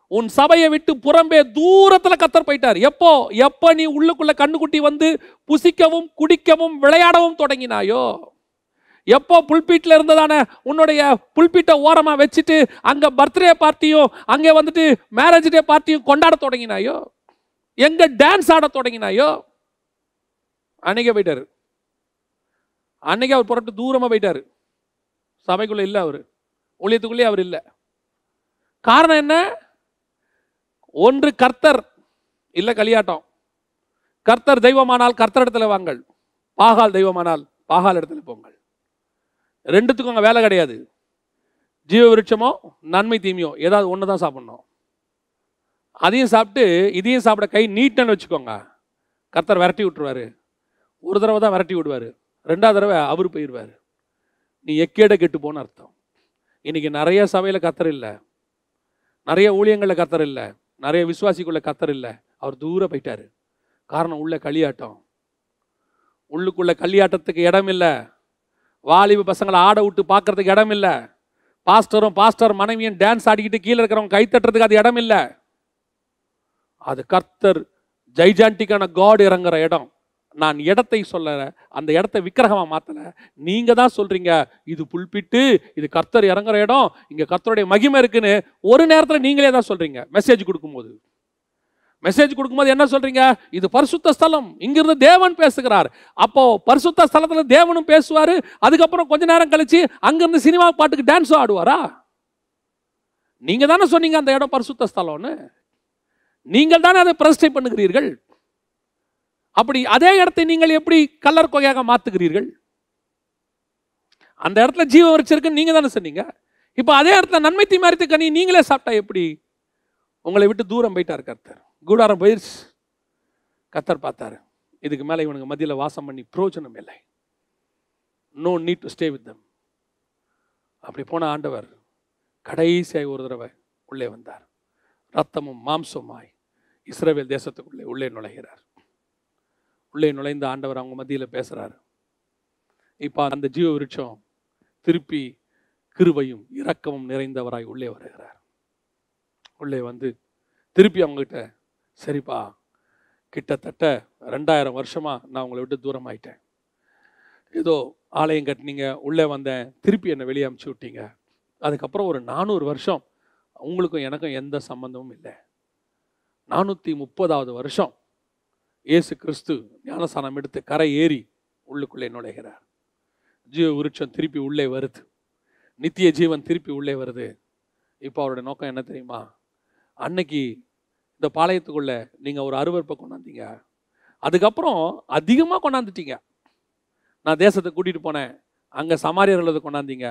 உன் சபையை விட்டு புறம்பே தூரத்தில் கத்தர் போயிட்டார். எப்போ? எப்போ நீ உள்ளுக்குள்ள கண்ணுக்குட்டி வந்து புசிக்கவும் குடிக்கவும் விளையாடவும் தொடங்கினாயோ? எப்போ புல்பீட்டில் இருந்ததான? உன்னுடைய புல்பீட்டை ஓரமாக வச்சுட்டு அங்கே பர்த்டே பார்ட்டியும் அங்கே வந்துட்டு மேரேஜ் டே பார்ட்டியும் கொண்டாட தொடங்கினாயோ? எங்க டான்ஸ் ஆட தொடங்கினாயோ? அன்னைக்கே போயிட்டாரு. அன்னைக்கே அவர் புறப்பட்டு தூரமாக போயிட்டாரு. சபைக்குள்ளே இல்லை அவர். ஊழியத்துக்குள்ளே அவர் இல்லை. காரணம் என்ன? ஒன்று கர்த்தர் இல்லை களியாட்டம் கர்த்தர் தெய்வமானால் கர்த்தர் இடத்துல வாங்கள் பாகால் தெய்வமானால் பாகால் இடத்துல போங்கள். ரெண்டுத்துக்கும் அங்கே வேலை கிடையாது. ஜீவ விருட்சமோ நன்மை தீமையோ ஏதாவது ஒன்று தான் சாப்பிட்ணும். அதையும் சாப்பிட்டு இதையும் சாப்பிட கை நீட்டன்னு வச்சுக்கோங்க. கர்த்தர் விரட்டி விட்டுருவார். ஒரு தடவை தான் விரட்டி விடுவார். ரெண்டாவது தடவை அவர் போயிடுவார். நீ எக்கேட கெட்டு போன அர்த்தம். இன்றைக்கி நிறைய சபையில் கத்தர் இல்லை. நிறைய ஊழியங்களில் கத்தர் இல்லை. நிறைய விசுவாசிக்குள்ளே கத்தர் இல்லை. அவர் தூர போயிட்டார். காரணம் உள்ள களியாட்டம். உள்ளுக்குள்ள களியாட்டத்துக்கு இடம் இல்லை. வாலிப பசங்களை ஆட விட்டு பார்க்கறதுக்கு இடம் இல்லை. பாஸ்டரும் பாஸ்டர் மனைவியும் டான்ஸ் ஆடிக்கிட்டு கீழே இருக்கிறவங்க கைத்தட்டுறதுக்கு அது இடம் இல்லை. அது கர்த்தர் ஜைஜாண்டிக்கான காட் இறங்குற இடம். நான் இடத்தை சொல்லலை அந்த இடத்த விக்கிரகமாக மாற்றலை நீங்கள் தான் சொல்கிறீங்க இது புல்பிட்டு இது கர்த்தர் இறங்குற இடம் இங்கே கர்த்தருடைய மகிமை இருக்குன்னு. ஒரு நேரத்தில் நீங்களே தான் சொல்கிறீங்க மெசேஜ் கொடுக்கும்போது. மெசேஜ் கொடுக்கும்போது என்ன சொல்றீங்க? இது பரிசுத்த ஸ்தலம். இங்கிருந்து தேவன் பேசுகிறார். அப்போ பரிசுத்த ஸ்தலத்தில் தேவனும் பேசுவார். அதுக்கப்புறம் கொஞ்ச நேரம் கழிச்சு அங்கிருந்து சினிமா பாட்டுக்கு டான்ஸும் ஆடுவாரா? நீங்க தானே சொன்னீங்க அந்த இடம் பரிசுத்த ஸ்தலம்னு. நீங்கள் தானே அதை பிரஸ்டை பண்ணுகிறீர்கள். அப்படி அதே இடத்தை நீங்கள் எப்படி கல்லர் கொகையாக மாற்றுகிறீர்கள் அந்த இடத்துல ஜீவ வரிச்சிருக்குன்னு நீங்கள் தானே சொன்னீங்க. இப்போ அதே இடத்துல நன்மை தீமாரித்து கனி நீங்களே சாப்பிட்டா எப்படி? உங்களை விட்டு தூரம் போயிட்டார் கர்த்தர். கூடாரம் போயிருச்சு கத்தர் பார்த்தாரு. இதுக்கு மேலே இவனுக்கு மத்தியில் வாசம் பண்ணி பிரோஜனம் இல்லை. No need to stay with them அப்படி போன ஆண்டவர் கடைசியாய் ஒரு தடவை உள்ளே வந்தார். ரத்தமும் மாம்சமாய் இஸ்ரேவேல் தேசத்துக்குள்ளே உள்ளே நுழைகிறார். உள்ளே நுழைந்த ஆண்டவர் அவங்க மத்தியில் பேசுகிறாரு இப்போ அந்த ஜீவ விருட்சம் திருப்பி கிருவையும் இரக்கமும் நிறைந்தவராய் உள்ளே வருகிறார். உள்ளே வந்து திருப்பி அவங்ககிட்ட சரிப்பா. கிட்டத்தட்ட ரெண்டாயிரம் வருஷமாக நான் உங்களை விட்டு தூரம் ஆயிட்டேன் ஏதோ ஆலயம் கட்டினீங்க உள்ளே வந்தேன் திருப்பி என்னை வெளியே அமுச்சு விட்டீங்க. அதுக்கப்புறம் ஒரு நானூறு வருஷம் உங்களுக்கும் எனக்கும் எந்த சம்பந்தமும் இல்லை. நானூற்றி முப்பதாவது வருஷம் இயேசு கிறிஸ்து ஞானஸ்தானம் எடுத்து கரை ஏறி உள்ளுக்குள்ளே நுழைகிறார். ஜீவ விருட்சம் திருப்பி உள்ளே வருது. நித்திய ஜீவன் திருப்பி உள்ளே வருது. இப்போ அவரோட நோக்கம் என்ன தெரியுமா? அன்னைக்கு இந்த பாளையத்துக்குள்ள நீங்கள் ஒரு அருவருப்பை கொண்டாந்தீங்க. அதுக்கப்புறம் அதிகமாக கொண்டாந்துட்டீங்க. நான் தேசத்தை கூட்டிகிட்டு போனேன். அங்கே சமாரியர்களது கொண்டாந்தீங்க?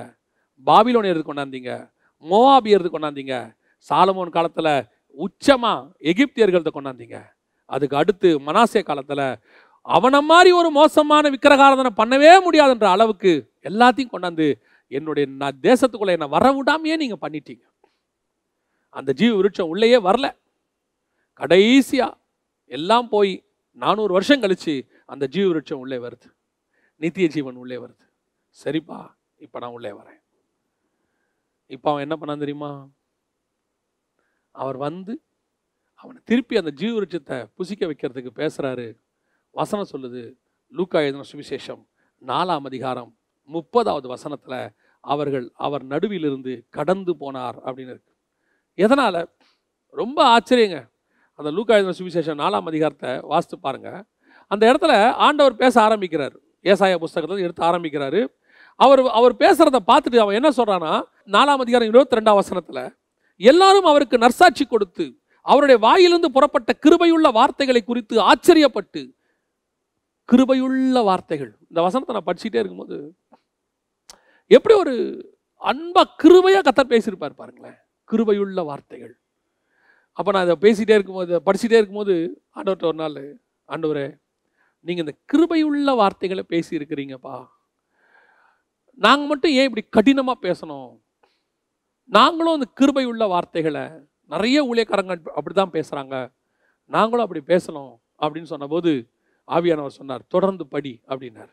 பாபிலோனியர்து கொண்டாந்தீங்க? மோவாபியர்து கொண்டாந்தீங்க? சாலமோன் காலத்தில் உச்சமாக எகிப்தியர்களது கொண்டாந்தீங்க. அதுக்கு அடுத்து மனாசே காலத்தில் அவனை மாதிரி ஒரு மோசமான விக்கிரகாரதனை பண்ணவே முடியாதுன்ற அளவுக்கு எல்லாத்தையும் கொண்டாந்து என்னுடைய நான் தேசத்துக்குள்ளே என்னை வர விடாமையே நீங்கள் பண்ணிட்டீங்க. அந்த ஜீவ விருட்சம் உள்ளேயே வரல. கடைசியாக எல்லாம் போய் நானூறு வருஷம் கழித்து அந்த ஜீவ விருட்சம் உள்ளே வருது. நித்திய ஜீவன் உள்ளே வருது. சரிப்பா இப்போ நான் உள்ளே வரேன். இப்போ அவன் என்ன பண்ணான் தெரியுமா? அவர் வந்து அவனை திருப்பி அந்த ஜீவ விருட்சத்தை புசிக்க வைக்கிறதுக்கு பேசுகிறாரு வசனம் சொல்லுது லூக்கா எழுதின சுவிசேஷம் நாலாம் அதிகாரம் முப்பதாவது வசனத்தில் அவர்கள் அவர் நடுவிலிருந்து கடந்து போனார் அப்படின்னு இருக்கு. எதனால்? ரொம்ப ஆச்சரியங்க. அந்த லூக்கா எழுதின சுவிசேஷம் நாலாம் அதிகாரத்தை வாசித்து பாருங்கள் அந்த இடத்துல ஆண்டவர் பேச ஆரம்பிக்கிறார். ஏசாய புஸ்தகத்தில் எடுத்து ஆரம்பிக்கிறாரு. அவர் அவர் பேசுகிறத பார்த்துட்டு அவன் என்ன சொல்கிறான்னா நாலாம் அதிகாரம் இருபத்தி ரெண்டாம் வசனத்தில் எல்லாரும் அவருக்கு நர்சாட்சி கொடுத்து அவருடைய வாயிலிருந்து புறப்பட்ட கிருபையுள்ள வார்த்தைகளை குறித்து ஆச்சரியப்பட்டு கிருபையுள்ள வார்த்தைகள். இந்த வசனத்தை நான் படிச்சுட்டே இருக்கும்போது எப்படி ஒரு அன்பா கிருபையாக கத்தர் பேசியிருப்பார் பாருங்களேன். கிருபையுள்ள வார்த்தைகள். அப்போ நான் இதை பேசிகிட்டே இருக்கும்போது படிச்சுட்டே இருக்கும்போது ஆண்டவர்கிட்ட ஒரு நாள் ஆண்டவரே நீங்கள் இந்த கிருபையுள்ள வார்த்தைகளை பேசியிருக்கிறீங்கப்பா. நாங்கள் மட்டும் ஏன் இப்படி கடினமாக பேசணும்? நாங்களும் அந்த கிருபையுள்ள வார்த்தைகளை நிறைய ஊழியக்காரங்க அப்படி தான் பேசுகிறாங்க நாங்களும் அப்படி பேசணும் அப்படின்னு சொன்னபோது ஆவியானவர் சொன்னார் தொடர்ந்து படி அப்படின்னார்.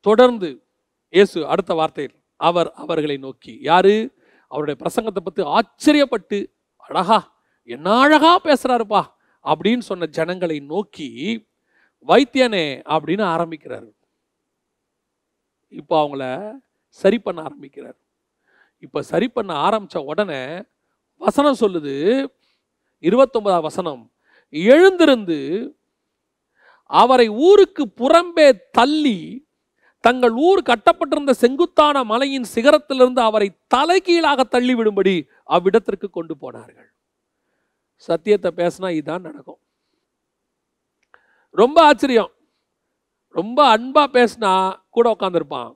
தொடர்ந்து இயேசு அடுத்த வார்த்தையில் அவர் அவர்களை நோக்கி. யாரு? அவருடைய பிரசங்கத்தை பற்றி ஆச்சரியப்பட்டு அழகா என்ன அழகா பேசுறாருப்பா அப்படின்னு சொன்ன ஜனங்களை நோக்கி வைத்தியனே அப்படின்னு ஆரம்பிக்கிறார். இப்போ அவங்கள சரி பண்ண ஆரம்பிக்கிறார். இப்போ சரி பண்ண ஆரம்பிச்ச உடனே வசனம் சொல்லுது. இருபத்தொன்பதாம் வசனம் எழுந்திருந்து அவரை ஊருக்கு புறம்பே தள்ளி தங்கள் ஊர் கட்டப்பட்டிருந்த செங்குத்தான மலையின் சிகரத்திலிருந்து அவரை தலைகீழாக தள்ளி விடும்படி அவ்விடத்திற்கு கொண்டு போனார்கள். சத்தியத்தை பேசினா இதுதான் நடக்கும். ரொம்ப ஆச்சரியம். ரொம்ப அன்பாக பேசினா கூட உட்காந்துருப்பான்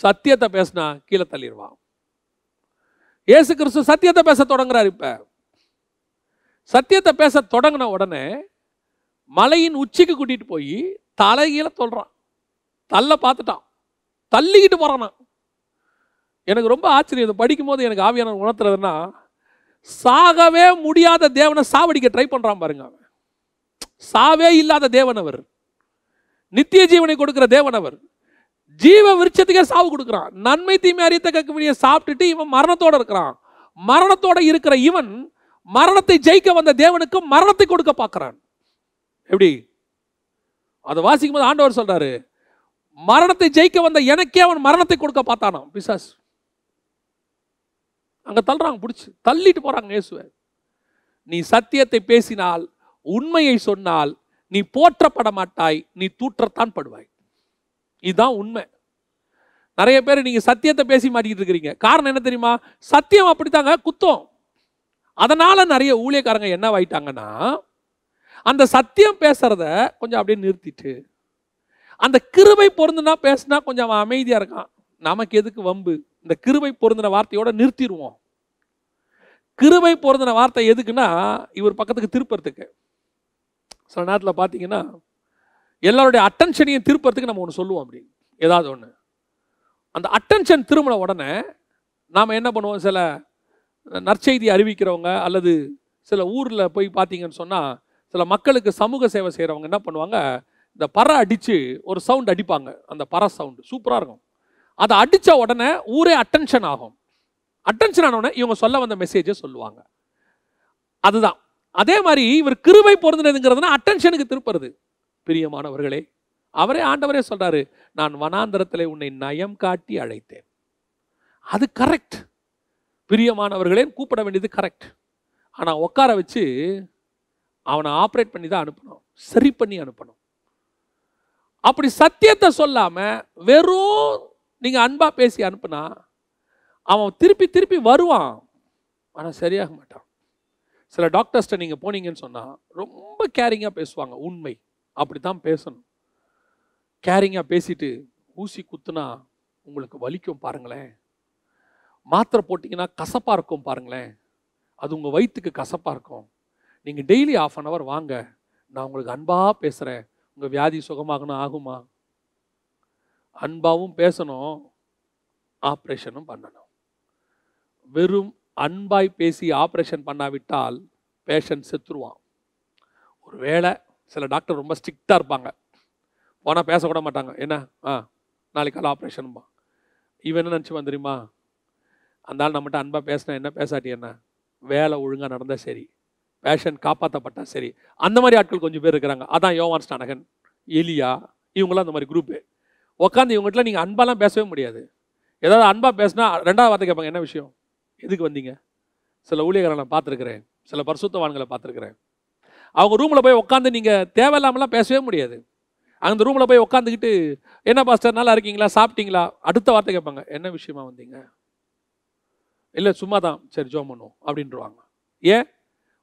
சத்தியத்தை பேசினா கீழே தள்ளிடுவான் ஏசு கிறிஸ்து சத்தியத்தை பேச தொடங்குறாரு இப்போ. சத்தியத்தை பேச தொடங்கின உடனே மலையின் உச்சிக்கு கூட்டிகிட்டு போய் தலைகீழ சொல்கிறான் தள்ள பார்த்துட்டான். தள்ளிக்கிட்டு போகிறான் எனக்கு ரொம்ப ஆச்சரியம். இதை படிக்கும்போது எனக்கு ஆவியான உணர்த்துறதுன்னா சாகவே முடியாத தேவனை சாவடிக்க ட்ரை பண்ணுறான் பாருங்க அவன். சாவே இல்லாத தேவன் அவர். நித்திய ஜீவனை கொடுக்குற தேவன் அவர். ஜீவ விருட்சத்துக்கே சாவு கொடுக்குறான். நன்மை தீமை அறியத்த விடிய சாப்பிட்டுட்டு இவன் மரணத்தோடு இருக்கிறான். மரணத்தோட இருக்கிற இவன் மரணத்தை ஜெயிக்க வந்த தேவனுக்கு மரணத்தை கொடுக்க பார்க்குறான். எப்படி? அதை வாசிக்கும் போது ஆண்டவர் சொல்கிறாரு மரணத்தை ஜெயிக்க வந்த எனக்கே அவன் மரணத்தை கொடுக்க பார்த்தானாம். பிசாஸ் அங்கே தள்ளுறாங்க பிடிச்சி. தள்ளிட்டு போகிறாங்க இயேசுவை. நீ சத்தியத்தை பேசினால் உண்மையை சொன்னால் நீ போற்றப்பட மாட்டாய் நீ தூற்றத்தான் படுவாய். இதுதான் உண்மை. நிறைய பேர் நீங்கள் சத்தியத்தை பேசி மாட்டிக்கிட்டு இருக்கிறீங்க. காரணம் என்ன தெரியுமா? சத்தியம் அப்படித்தாங்க குத்தம். அதனால் நிறைய ஊழியக்காரங்க என்னவாயிட்டாங்கன்னா அந்த சத்தியம் பேசுறத கொஞ்சம் அப்படியே நிறுத்திட்டு அந்த கிருபை பொருந்துனா பேசுனா கொஞ்சம் அவன் அமைதியாக இருக்கான். நமக்கு எதுக்கு வம்பு? இந்த கிருபை பொருந்தின வார்த்தையோட நிறுத்திடுவோம். கிருபை பொருந்தின வார்த்தை எதுக்குன்னா இவர் பக்கத்துக்கு திருப்பறதுக்கு. சில நேரத்தில் பார்த்தீங்கன்னா எல்லாருடைய அட்டென்ஷனையும் திருப்பறதுக்கு நம்ம ஒன்று சொல்லுவோம் அப்படி. ஏதாவது ஒன்று அந்த அட்டென்ஷன் திரும்பின உடனே நாம் என்ன பண்ணுவோம்? சில நற்செய்தி அறிவிக்கிறவங்க அல்லது சில ஊரில் போய் பார்த்தீங்கன்னு சொன்னால் சில மக்களுக்கு சமூக சேவை செய்கிறவங்க என்ன பண்ணுவாங்க? இந்த பறை அடித்து ஒரு சவுண்ட் அடிப்பாங்க. அந்த பறை சவுண்டு சூப்பராக இருக்கும். அதை அடித்த உடனே ஊரே அட்டென்ஷன் ஆகும். அட்டென்ஷன் ஆனவுடனே இவங்க சொல்ல வந்த மெசேஜை சொல்லுவாங்க. அதுதான். அதே மாதிரி இவர் கிருபை பொருந்தினதுங்கிறதுனா அட்டென்ஷனுக்கு திருப்புறது. பிரியமானவர்களே அவரே ஆண்டவரே சொல்கிறாரு நான் வனாந்தரத்தில் உன்னை நயம் காட்டி அழைத்தேன். அது கரெக்ட் பிரியமானவர்களே கூப்பிட வேண்டியது கரெக்ட் ஆனால் உட்கார வச்சு அவனை ஆப்ரேட் பண்ணி தான் அனுப்பணும். சரி பண்ணி அனுப்பணும். அப்படி சத்தியத்தை சொல்லாமல் வெறும் நீங்கள் அன்பாக பேசி அனுப்புனா அவன் திருப்பி திருப்பி வருவான். ஆனால் சரியாக மாட்டான். சில டாக்டர்ஸ்ட்ட நீங்கள் போனீங்கன்னு சொன்னால் ரொம்ப கேரிங்காக பேசுவாங்க. உண்மை. அப்படித்தான் பேசணும். கேரிங்காக பேசிட்டு ஊசி குத்துனா உங்களுக்கு வலிக்கும் பாருங்களேன். மாத்திரை போட்டிங்கன்னா கசப்பாக இருக்கும் பாருங்களேன். அது உங்கள் வயிற்றுக்கு கசப்பாக இருக்கும். நீங்கள் டெய்லி ஆஃப் அன் ஹவர் வாங்க. நான் உங்களுக்கு அன்பாக பேசுகிறேன் உங்கள் வியாதி சுகமாகணும் ஆகுமா? அன்பாகவும் பேசணும் ஆப்ரேஷனும் பண்ணணும். வெறும் அன்பாய் பேசி ஆப்ரேஷன் பண்ணாவிட்டால் பேஷண்ட் செத்துருவான். ஒருவேளை சில டாக்டர் ரொம்ப ஸ்ட்ரிக்டாக இருப்பாங்க. போனால் பேசக்கூட மாட்டாங்க. என்ன? ஆ நாளைக்கு காலை ஆப்ரேஷனும்பா இவன் என்ன நினச்சி தெரியுமா? அந்த ஆள் நம்மகிட்ட அன்பாக பேசினா என்ன பேசாட்டி என்ன? வேலை ஒழுங்காக நடந்தால் சரி. பேஷண்ட் காப்பாற்றப்பட்டா சரி. அந்த மாதிரி ஆட்கள் கொஞ்சம் பேர் இருக்கிறாங்க. அதான் யோவான் ஸ்டானகன் எலியா இவங்களாம் அந்த மாதிரி குரூப்பு உட்காந்து இவங்ககிட்ட நீங்கள் அன்பாலாம் பேசவே முடியாது. ஏதாவது அன்பாக பேசினா ரெண்டாவது வார்த்தை கேட்பாங்க என்ன விஷயம்? எதுக்கு வந்தீங்க? சில ஊழியர்களை நான் பார்த்துருக்குறேன். சில பரிசுத்தவான்களை பார்த்துருக்குறேன். அவங்க ரூமில் போய் உட்காந்து நீங்கள் தேவையில்லாமலாம் பேசவே முடியாது. அந்த ரூமில் போய் உட்காந்துக்கிட்டு என்ன பாஸ்டர் நல்லா இருக்கீங்களா? சாப்பிட்டீங்களா? அடுத்த வார்த்தை கேட்பாங்க என்ன விஷயமா வந்தீங்க? இல்லை சும்மா தான். சரி ஜோம் பண்ணுவோம். அப்படின்றவாங்க. ஏன்?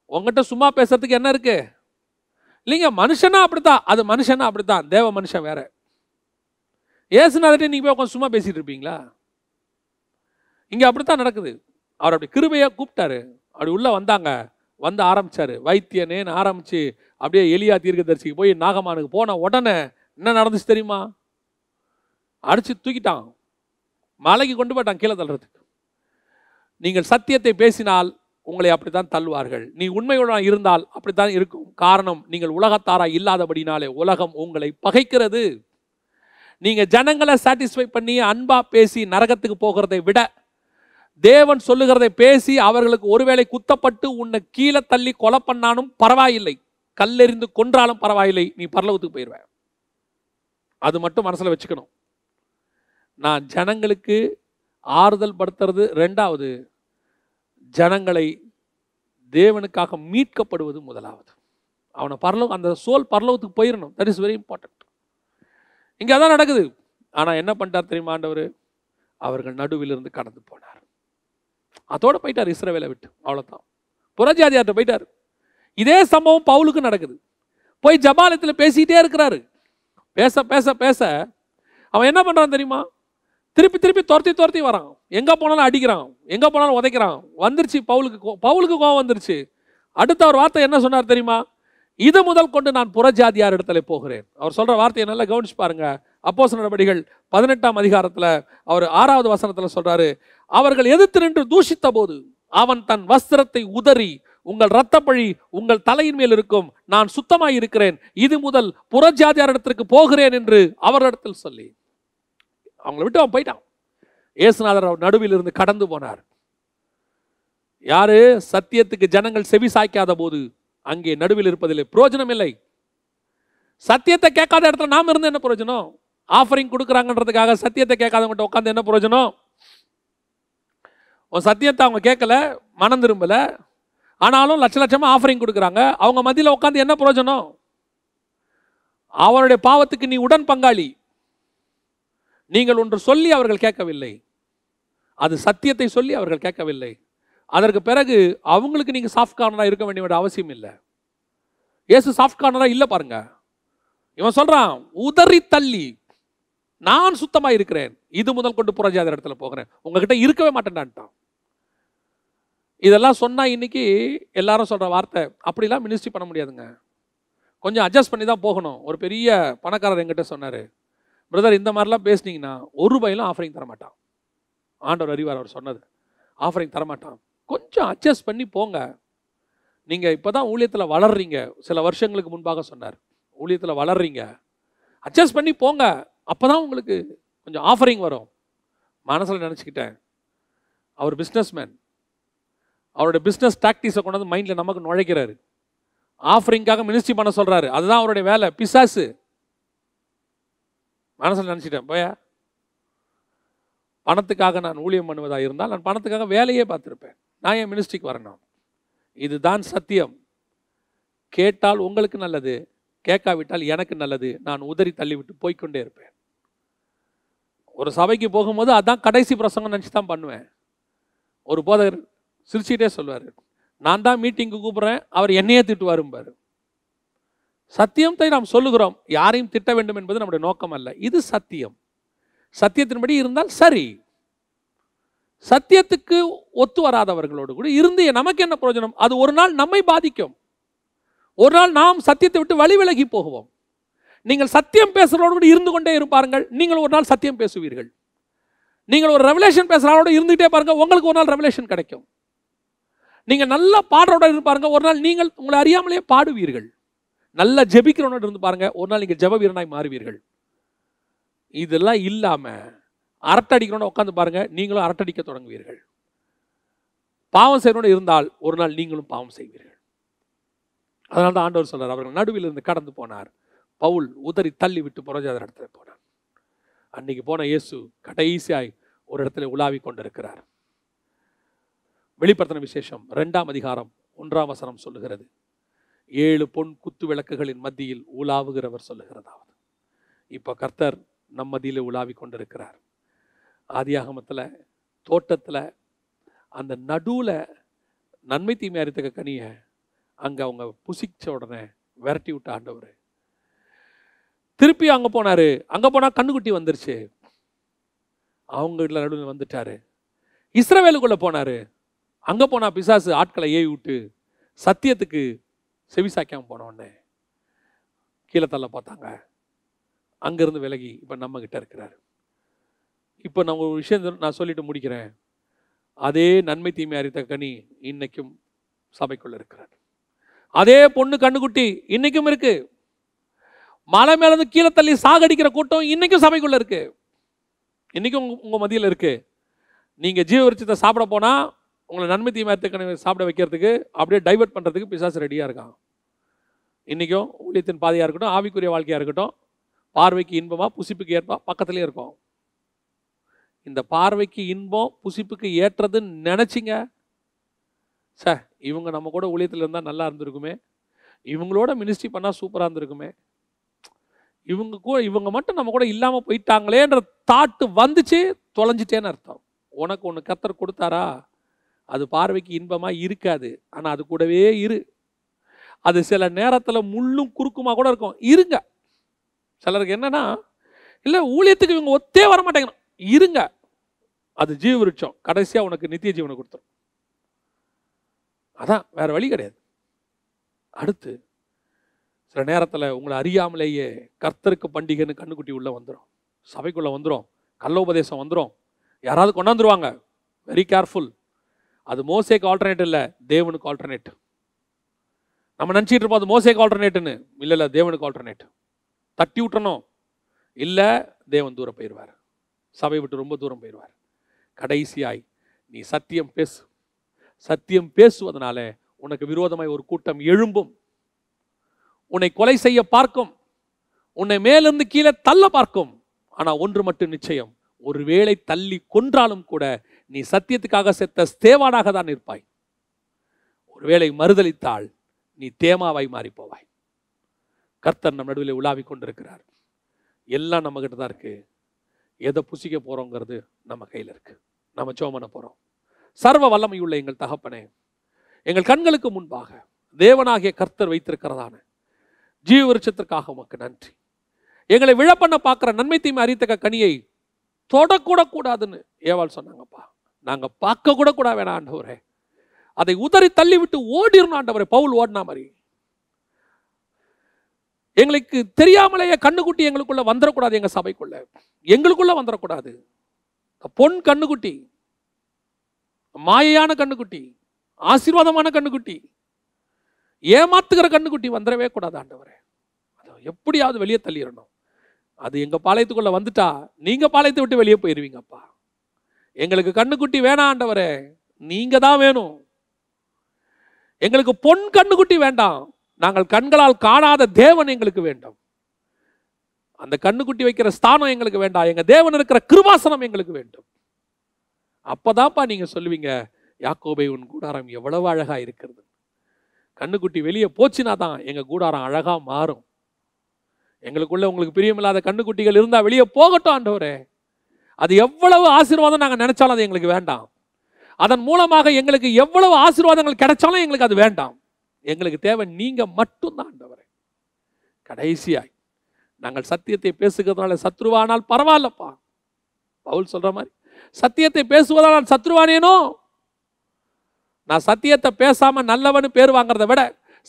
உங்ககிட்ட சும்மா பேசுறதுக்கு என்ன இருக்குது இல்லைங்க மனுஷனா அப்படித்தான். அது மனுஷனா அப்படித்தான். தேவ மனுஷன் வேறு. ஏசுனாதே நீங்கள் போய் உட்காந்து சும்மா பேசிகிட்டு இருப்பீங்களா? இங்கே அப்படித்தான் நடக்குது. அவர் அப்படி கிருபையாக கூப்பிட்டாரு. அப்படி உள்ளே வந்தாங்க. வந்து ஆரம்பித்தார் வைத்தியனேன்னு ஆரம்பித்து அப்படியே எலியா தீர்க்கதரிசிக்கு போய் நாகமானுக்கு போன உடனே என்ன நடந்துச்சு தெரியுமா? அடித்து தூக்கிட்டான். மலைக்கு கொண்டு போயிட்டான் கீழே தள்ளுறதுக்கு. நீங்கள் சத்தியத்தை பேசினால் உங்களை அப்படித்தான் தள்ளுவார்கள். நீ உண்மையுடன் இருந்தால் அப்படித்தான் இருக்கும். காரணம் நீங்கள் உலகத்தாரா இல்லாதபடினாலே உலகம் உங்களை பகைக்கிறது. நீங்கள் ஜனங்களை சாட்டிஸ்ஃபை பண்ணி அன்பாக பேசி நரகத்துக்கு போகிறதை விட தேவன் சொல்லுகிறதை பேசி அவர்களுக்கு ஒருவேளை குத்தப்பட்டு உன்னை கீழே தள்ளி கொலை பண்ணாலும் பரவாயில்லை. கல்லெறிந்து கொன்றாலும் பரவாயில்லை. நீ பரலவத்துக்கு போயிடுவேன் அது மட்டும் மனசில் வச்சுக்கணும். நான் ஜனங்களுக்கு ஆறுதல் படுத்துறது ரெண்டாவது ஜனங்களை தேவனுக்காக மீட்கப்படுவது முதலாவது. அவனை பரலோ அந்த சோல் பரலோகத்துக்கு போயிடணும் தட் இஸ் வெரி இம்பார்ட்டன்ட் இங்கே அதான் நடக்குது. ஆனால் என்ன பண்ணிட்டார் தெரியுமா ஆண்டவர்? அவர்கள் நடுவிலிருந்து கடந்து போனார். அதோட போயிட்டார் இஸ்ரவேலை விட்டு. அவ்வளோதான் புறஜாதியார்ட்ட போயிட்டார். இதே சம்பவம் பவுலுக்கு நடக்குது. போய் ஜபாலயத்தில் பேசிக்கிட்டே இருக்கிறாரு. பேச பேச பேச அவன் என்ன பண்ணுறான் தெரியுமா? திருப்பி திருப்பி துரத்தி துரத்தி வரான். எங்கே போனாலும் அடிக்கிறான். எங்கே போனாலும் உதைக்கிறான். வந்துருச்சு பவுலுக்கு கோ- பவுலுக்கு கோவம் வந்துருச்சு. அடுத்த ஒரு வார்த்தை என்ன சொன்னார் தெரியுமா? இது முதல் கொண்டு நான் புறஜாதியார் இடத்துல போகிறேன். அவர் சொல்ற வார்த்தையை நல்லா கவனிச்சு பாருங்க. அப்போஸ் நடவடிக்கைகள் பதினெட்டாம் அதிகாரத்துல அவர் ஆறாவது வசனத்துல சொல்றாரு அவர்கள் எதிர்த்து நின்று தூஷித்த போது அவன் தன் வஸ்திரத்தை உதறி உங்கள் இரத்தப்பழி உங்கள் தலையின் மேல் இருக்கும் நான் சுத்தமாய் இருக்கிறேன். இது முதல் புறஜாதியார் இடத்திற்கு போகிறேன் என்று அவரிடத்தில் சொல்லி. அவங்கள விட்டு அவன் போயிட்டான். ஏசுநாதர் அவர் நடுவில் இருந்து கடந்து போனார். யாரு? சத்தியத்துக்கு ஜனங்கள் செவி சாய்க்காத போது அங்கே நடுவில் இருப்பதில்லை பிரயோஜனம் இல்லை. சத்தியத்தை கேட்காத இடத்துல நாம இருந்து என்ன பிரயோஜனம் ஆஃபரிங் கொடுக்குறாங்கன்றதுக்காக சத்தியத்தை கேட்காதவங்கள்ட்ட உட்காந்து என்ன பிரயோஜனம் உன் சத்தியத்தை அவங்க கேட்கல மனம் திரும்பல. ஆனாலும் லட்ச லட்சமாக ஆஃபரிங் கொடுக்குறாங்க. அவங்க மத்தியில் உட்காந்து என்ன பிரயோஜனம் அவருடைய பாவத்துக்கு நீ உடன் பங்காளி. நீங்கள் ஒன்று சொல்லி அவர்கள் கேட்கவில்லை. அது சத்தியத்தை சொல்லி அவர்கள் கேட்கவில்லை. அதற்கு பிறகு அவங்களுக்கு நீங்கள் சாஃப்ட் கார்னராக இருக்க வேண்டிய அவசியம் இல்லை. ஏசு சாஃப்ட் கார்னராக இல்லை பாருங்க. இவன் சொல்கிறான் உதறி தள்ளி நான் சுத்தமாக இருக்கிறேன். இது முதல் கொண்டு புறஜாத இடத்துல போகிறேன். உங்ககிட்ட இருக்கவே மாட்டேன்டான்ட்டான். இதெல்லாம் சொன்னால் இன்னைக்கு எல்லாரும் சொல்கிற வார்த்தை அப்படிலாம் மினிஸ்ட்ரி பண்ண முடியாதுங்க. கொஞ்சம் அட்ஜஸ்ட் பண்ணி தான் போகணும். ஒரு பெரிய பணக்காரர் எங்கிட்ட சொன்னார் பிரதர் இந்த மாதிரிலாம் பேசுனீங்கன்னா ஒரு ரூபாயிலும் ஆஃபரிங் தரமாட்டான். ஆண்டவர் அறிவார் அவர் சொன்னது. ஆஃபரிங் தரமாட்டான். கொஞ்சம் அட்ஜஸ்ட் பண்ணி போங்க. நீங்கள் இப்போ தான் ஊழியத்தில் வளர்றீங்க. சில வருஷங்களுக்கு முன்பாக சொன்னார். ஊழியத்தில் வளர்றீங்க. அட்ஜஸ்ட் பண்ணி போங்க. அப்போ தான் உங்களுக்கு கொஞ்சம் ஆஃபரிங் வரும். மனசில் நினச்சிக்கிட்டேன். அவர் பிஸ்னஸ்மேன் அவருடைய பிஸ்னஸ் டாக்டிஸை கொண்டு வந்து மைண்டில் நமக்கு நுழைக்கிறாரு. ஆஃபரிங்காக மினிஸ்ட்ரி பண்ண சொல்கிறாரு அதுதான் அவருடைய வேலை. பிசாசு. மனசில் நினச்சிட்டேன் போயா? பணத்துக்காக நான் ஊழியம் பண்ணுவதாக இருந்தால் நான் பணத்துக்காக வேலையே பார்த்துருப்பேன். நான் என் மினிஸ்ட்ரிக்கு வரணும். இதுதான் சத்தியம். கேட்டால் உங்களுக்கு நல்லது கேட்காவிட்டால் எனக்கு நல்லது. நான் உதறி தள்ளிவிட்டு போய்க்கொண்டே இருப்பேன். ஒரு சபைக்கு போகும்போது அதான் கடைசி பிரசங்கம் நினச்சி தான் பண்ணுவேன். ஒரு போதகர் சிரிச்சிட்டே சொல்லுவார் நான் தான் மீட்டிங்க்கு கூப்பிட்றேன் அவர் என்னையே திட்டுவாரும்பாரு. சத்தியத்தை நாம் சொல்லுகிறோம் யாரையும் திட்ட வேண்டும் என்பது நம்முடைய நோக்கம் அல்ல. இது சத்தியம். சத்தியத்தின்படி இருந்தால் சரி. சத்தியத்துக்கு ஒத்து வராதவர்களோடு கூட இருந்து நமக்கு என்ன பிரயோஜனம்? அது ஒரு நாள் நம்மை பாதிக்கும். ஒரு நாள் நாம் சத்தியத்தை விட்டு வழி விலகி போகுவோம். நீங்கள் சத்தியம் பேசுகிறோடு கூட இருந்து கொண்டே இருப்பாருங்கள். நீங்கள் ஒரு நாள் சத்தியம் பேசுவீர்கள். நீங்கள் ஒரு ரெவலேஷன் பேசுகிறாரோட இருந்துகிட்டே பாருங்கள் உங்களுக்கு ஒரு நாள் ரெவலேஷன் கிடைக்கும். நீங்கள் நல்லா பாடுறோட இருந்து பாருங்கள் ஒரு நாள் நீங்கள் உங்களை அறியாமலே பாடுவீர்கள். நல்லா ஜெபிக்கிறவனோட இருந்து பாருங்கள் ஒரு நாள் நீங்கள் ஜெப வீரனாய் மாறுவீர்கள். இதெல்லாம் இல்லாமல் அரட்டை அரட்டடிக்கிறோட உட்காந்து பாருங்க நீங்களும் அரட்டடிக்க தொடங்குவீர்கள். பாவம் செய்யணும்னு இருந்தால் ஒரு நாள் நீங்களும் பாவம் செய்வீர்கள். அதனால தான் ஆண்டவர் சொல்கிறார் அவர்கள் நடுவில் இருந்து கடந்து போனார். பவுல் உதறி தள்ளி விட்டு புரஜாதர் இடத்துல போனார். அன்னைக்கு போன இயேசு கடைசியாய் ஒரு இடத்துல உலாவி கொண்டிருக்கிறார். வெளிப்படுத்தின விசேஷம் ரெண்டாம் அதிகாரம் ஒன்றாம் வசனம் சொல்லுகிறது. ஏழு பொன் குத்து விளக்குகளின் மத்தியில் உலாவுகிறவர் சொல்லுகிறதாவது. இப்போ கர்த்தர் நம் மத்தியில் உலாவி கொண்டிருக்கிறார். ஆதியாகமத்தில் தோட்டத்தில் அந்த நடுவில் நன்மை தீமை அறித்தக்க கனியை அங்கே அவங்க புசிச்ச உடனே விரட்டி விட்ட ஆண்டவர். திருப்பி அங்கே போனார். அங்கே போனால் கண்ணுக்குட்டி வந்துருச்சு. அவங்க வீட்டில் நடுவில் வந்துட்டாரு. இஸ்ரவேலுக்குள்ளே போனார். அங்கே போனால் பிசாசு ஆட்களை ஏவி விட்டு சத்தியத்துக்கு செவிசாக்காம போன உடனே கீழே தள்ள பார்த்தாங்க. அங்கேருந்து விலகி இப்போ நம்மக்கிட்ட இருக்கிறாரு. இப்போ நான் ஒரு விஷயம் நான் சொல்லிட்டு முடிக்கிறேன். அதே நன்மை தீமை அறித்த கனி இன்னைக்கும் சபைக்குள்ள இருக்கிறார். அதே பொண்ணு கண்ணுக்குட்டி இன்னைக்கும் இருக்கு. மலை மேலேருந்து கீழே தள்ளி சாகடிக்கிற கூட்டம் இன்னைக்கும் சபைக்குள்ள இருக்கு. இன்னைக்கும் உங்க உங்கள் மதியில் இருக்கு. நீங்கள் ஜீவ விருச்சத்தை சாப்பிட போனால் உங்களை நன்மை தீமை அறித்த கனி சாப்பிட வைக்கிறதுக்கு அப்படியே டைவர்ட் பண்ணுறதுக்கு பிசாசு ரெடியாக இருக்கான். இன்றைக்கும் ஊழியத்தின் பாதையாக இருக்கட்டும் ஆவிக்குரிய வாழ்க்கையாக இருக்கட்டும் பார்வைக்கு இன்பமாக புசிப்புக்கு ஏற்பா பக்கத்துலேயே இருக்கும். இந்த பார்வைக்கு இன்பம் புசிப்புக்கு ஏற்றதுன்னு நினச்சிங்க. சார் இவங்க நம்ம கூட ஊழியத்தில் இருந்தால் நல்லா இருந்திருக்குமே. இவங்களோட மினிஸ்ட்ரி பண்ணால் சூப்பராக இருந்திருக்குமே. இவங்க கூட இவங்க மட்டும் நம்ம கூட இல்லாமல் போயிட்டாங்களேன்ற தாட்டு வந்துச்சு தொலைஞ்சிட்டேன்னு அர்த்தம். உனக்கு ஒன்று கத்தர் கொடுத்தாரா? அது பார்வைக்கு இன்பமாக இருக்காது. ஆனால் அது கூடவே இரு. அது சில நேரத்தில் முள்ளும் குறுக்குமா கூட இருக்கும். இருங்க. சிலருக்கு என்னன்னா இல்லை ஊழியத்துக்கு இவங்க ஒத்தே வர மாட்டேங்கிறோம் இருங்க. அது ஜீவவிருட்சம். கடைசியாக உனக்கு நித்திய ஜீவனை கொடுத்துரும். அதான் வேற வழி கிடையாது. அடுத்து சில நேரத்தில் உங்களை அறியாமலேயே கர்த்தருக்கு பண்டிகைன்னு கண்ணுக்குட்டி உள்ளே வந்துடும் சபைக்குள்ளே வந்துடும் கள்ள உபதேசம் வந்துடும் யாராவது கொண்டாந்துருவாங்க. வெரி கேர்ஃபுல் அது மோசேக்கு ஆல்டர்னேட் இல்லை தேவனுக்கு ஆல்டர்னேட் நம்ம நினச்சிட்டு இருப்போம் அது மோசேக்கு ஆல்டர்னேட்டுன்னு இல்லை இல்லை தேவனுக்கு ஆல்டர்னேட் தட்டி விட்டணும் இல்லை தேவன் தூரம் போயிடுவார் சபை விட்டு ரொம்ப தூரம் போயிடுவார் கடைசியாய் நீ சத்தியம் பேசு. சத்தியம் பேசுவதனால உனக்கு விரோதமாய் ஒரு கூட்டம் எழும்பும். உன்னை கொலை செய்ய பார்க்கும். உன்னை மேலிருந்து கீழே தள்ள பார்க்கும். ஆனால் ஒன்று மட்டும் நிச்சயம் ஒருவேளை தள்ளி கொன்றாலும் கூட நீ சத்தியத்துக்காக செத்த ஸ்தேவானாக தான் இருப்பாய் ஒருவேளை மறுதளித்தால் நீ தேமாவாய் மாறி போவாய் கர்த்தர் நம் நடுவில் உலாவிக் கொண்டிருக்கிறார். எல்லாம் நம்மகிட்ட தான் இருக்கு. எதை புசிக்க போகிறோங்கிறது நம்ம கையில் இருக்கு. நம்ம ஜெபம் போகிறோம் சர்வ வல்லமையுள்ள எங்கள் தகப்பனே எங்கள் கண்களுக்கு முன்பாக தேவனாகிய கர்த்தர் வைத்திருக்கிறதான ஜீவ விருட்சத்திற்காக உமக்கு நன்றி. எங்களை விழப்பண்ண பார்க்குற நன்மை தீமை அறித்தக்க கனியை தொடக்கூட கூடாதுன்னு ஏவாள் சொன்னாங்கப்பா. நாங்கள் பார்க்க கூட கூட வேணாண்டவரே அதை உதறி தள்ளிவிட்டு ஓடிடணும் ஆண்டவரே. பவுல் ஓடினா மாதிரி. எங்களுக்கு தெரியாமலேயே கண்ணுக்குட்டி எங்களுக்குள்ளே வந்துடக்கூடாது எங்கள் சபைக்குள்ளே. எங்களுக்குள்ளே வந்துடக்கூடாது பொன் கண்ணுக்குட்டி மாயையான கண்ணுக்குட்டி ஆசீர்வாதமான கண்ணுக்குட்டி ஏமாத்துகிற கண்ணுக்குட்டி வந்துடவே கூடாது ஆண்டவரே. அதை எப்படியாவது வெளியே தள்ளிடணும். அது எங்கள் பாளையத்துக்குள்ளே வந்துட்டா நீங்கள் பாளையத்தை விட்டு வெளியே போயிடுவீங்கப்பா எங்களுக்கு கண்ணுக்குட்டி வேணாம் ஆண்டவரே. நீங்கள் தான் வேணும். எங்களுக்கு பொன் கண்ணுக்குட்டி வேண்டாம். நாங்கள் கண்களால் காணாத தேவன் எங்களுக்கு வேண்டும். அந்த கண்ணுக்குட்டி வைக்கிற ஸ்தானம் எங்களுக்கு வேண்டாம் எங்கள் தேவன் இருக்கிற கிருபாசனம் எங்களுக்கு வேண்டும். அப்போதான்ப்பா நீங்கள் சொல்லுவீங்க யாக்கோபை உன் கூடாரம் எவ்வளவு அழகாக இருக்கிறது. கண்ணுக்குட்டி வெளியே போச்சுனா தான் எங்கள் கூடாரம் அழகாக மாறும். எங்களுக்குள்ள உங்களுக்கு பிரியமில்லாத கண்ணுக்குட்டிகள் இருந்தால் வெளியே போகட்டும் ஆண்டவரே. அது எவ்வளவு ஆசீர்வாதம் நாங்கள் நினைச்சாலும் அது எங்களுக்கு வேண்டாம். அதன் மூலமாக எங்களுக்கு எவ்வளவு ஆசீர்வாதங்கள் கிடைச்சாலும் எங்களுக்கு அது வேண்டாம். எங்களுக்கு தேவை நீங்க மட்டும்தான் ஆண்டவரே. கடைசியாய் நாங்கள் சத்தியத்தை பேசுகிறதுனால சத்ருவானால் பரவாயில்லப்பா. பவுல் சொல்ற மாதிரி சத்தியத்தை பேசுவதால் நான் சத்ருவானேனோ? நான் சத்தியத்தை பேசாமல் நல்லவனு பேர் வாங்குறத விட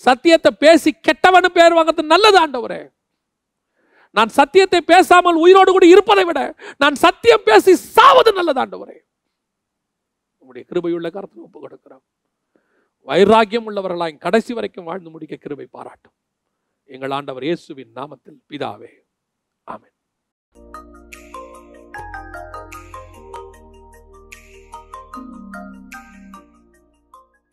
சத்தியத்தை பேசி கெட்டவனு பேர் வாங்குறது நல்லது ஆண்டவரே. நான் சத்தியத்தை பேசாமல் உயிரோடு கூட இருப்பதை விட நான் சத்தியம் பேசி சாவது நல்லது ஆண்டவரே. உங்களுடைய கிருபையுள்ள கருத்து ஒப்பு கொடுக்கிறோம் வைராக்கியம் உள்ளவர்களாய் கடைசி வரைக்கும் வாழ்ந்து முடிக்க கிருபை பாராட்டும். எங்கள் ஆண்டவர் இயேசுவின் நாமத்தில் பிதாவே.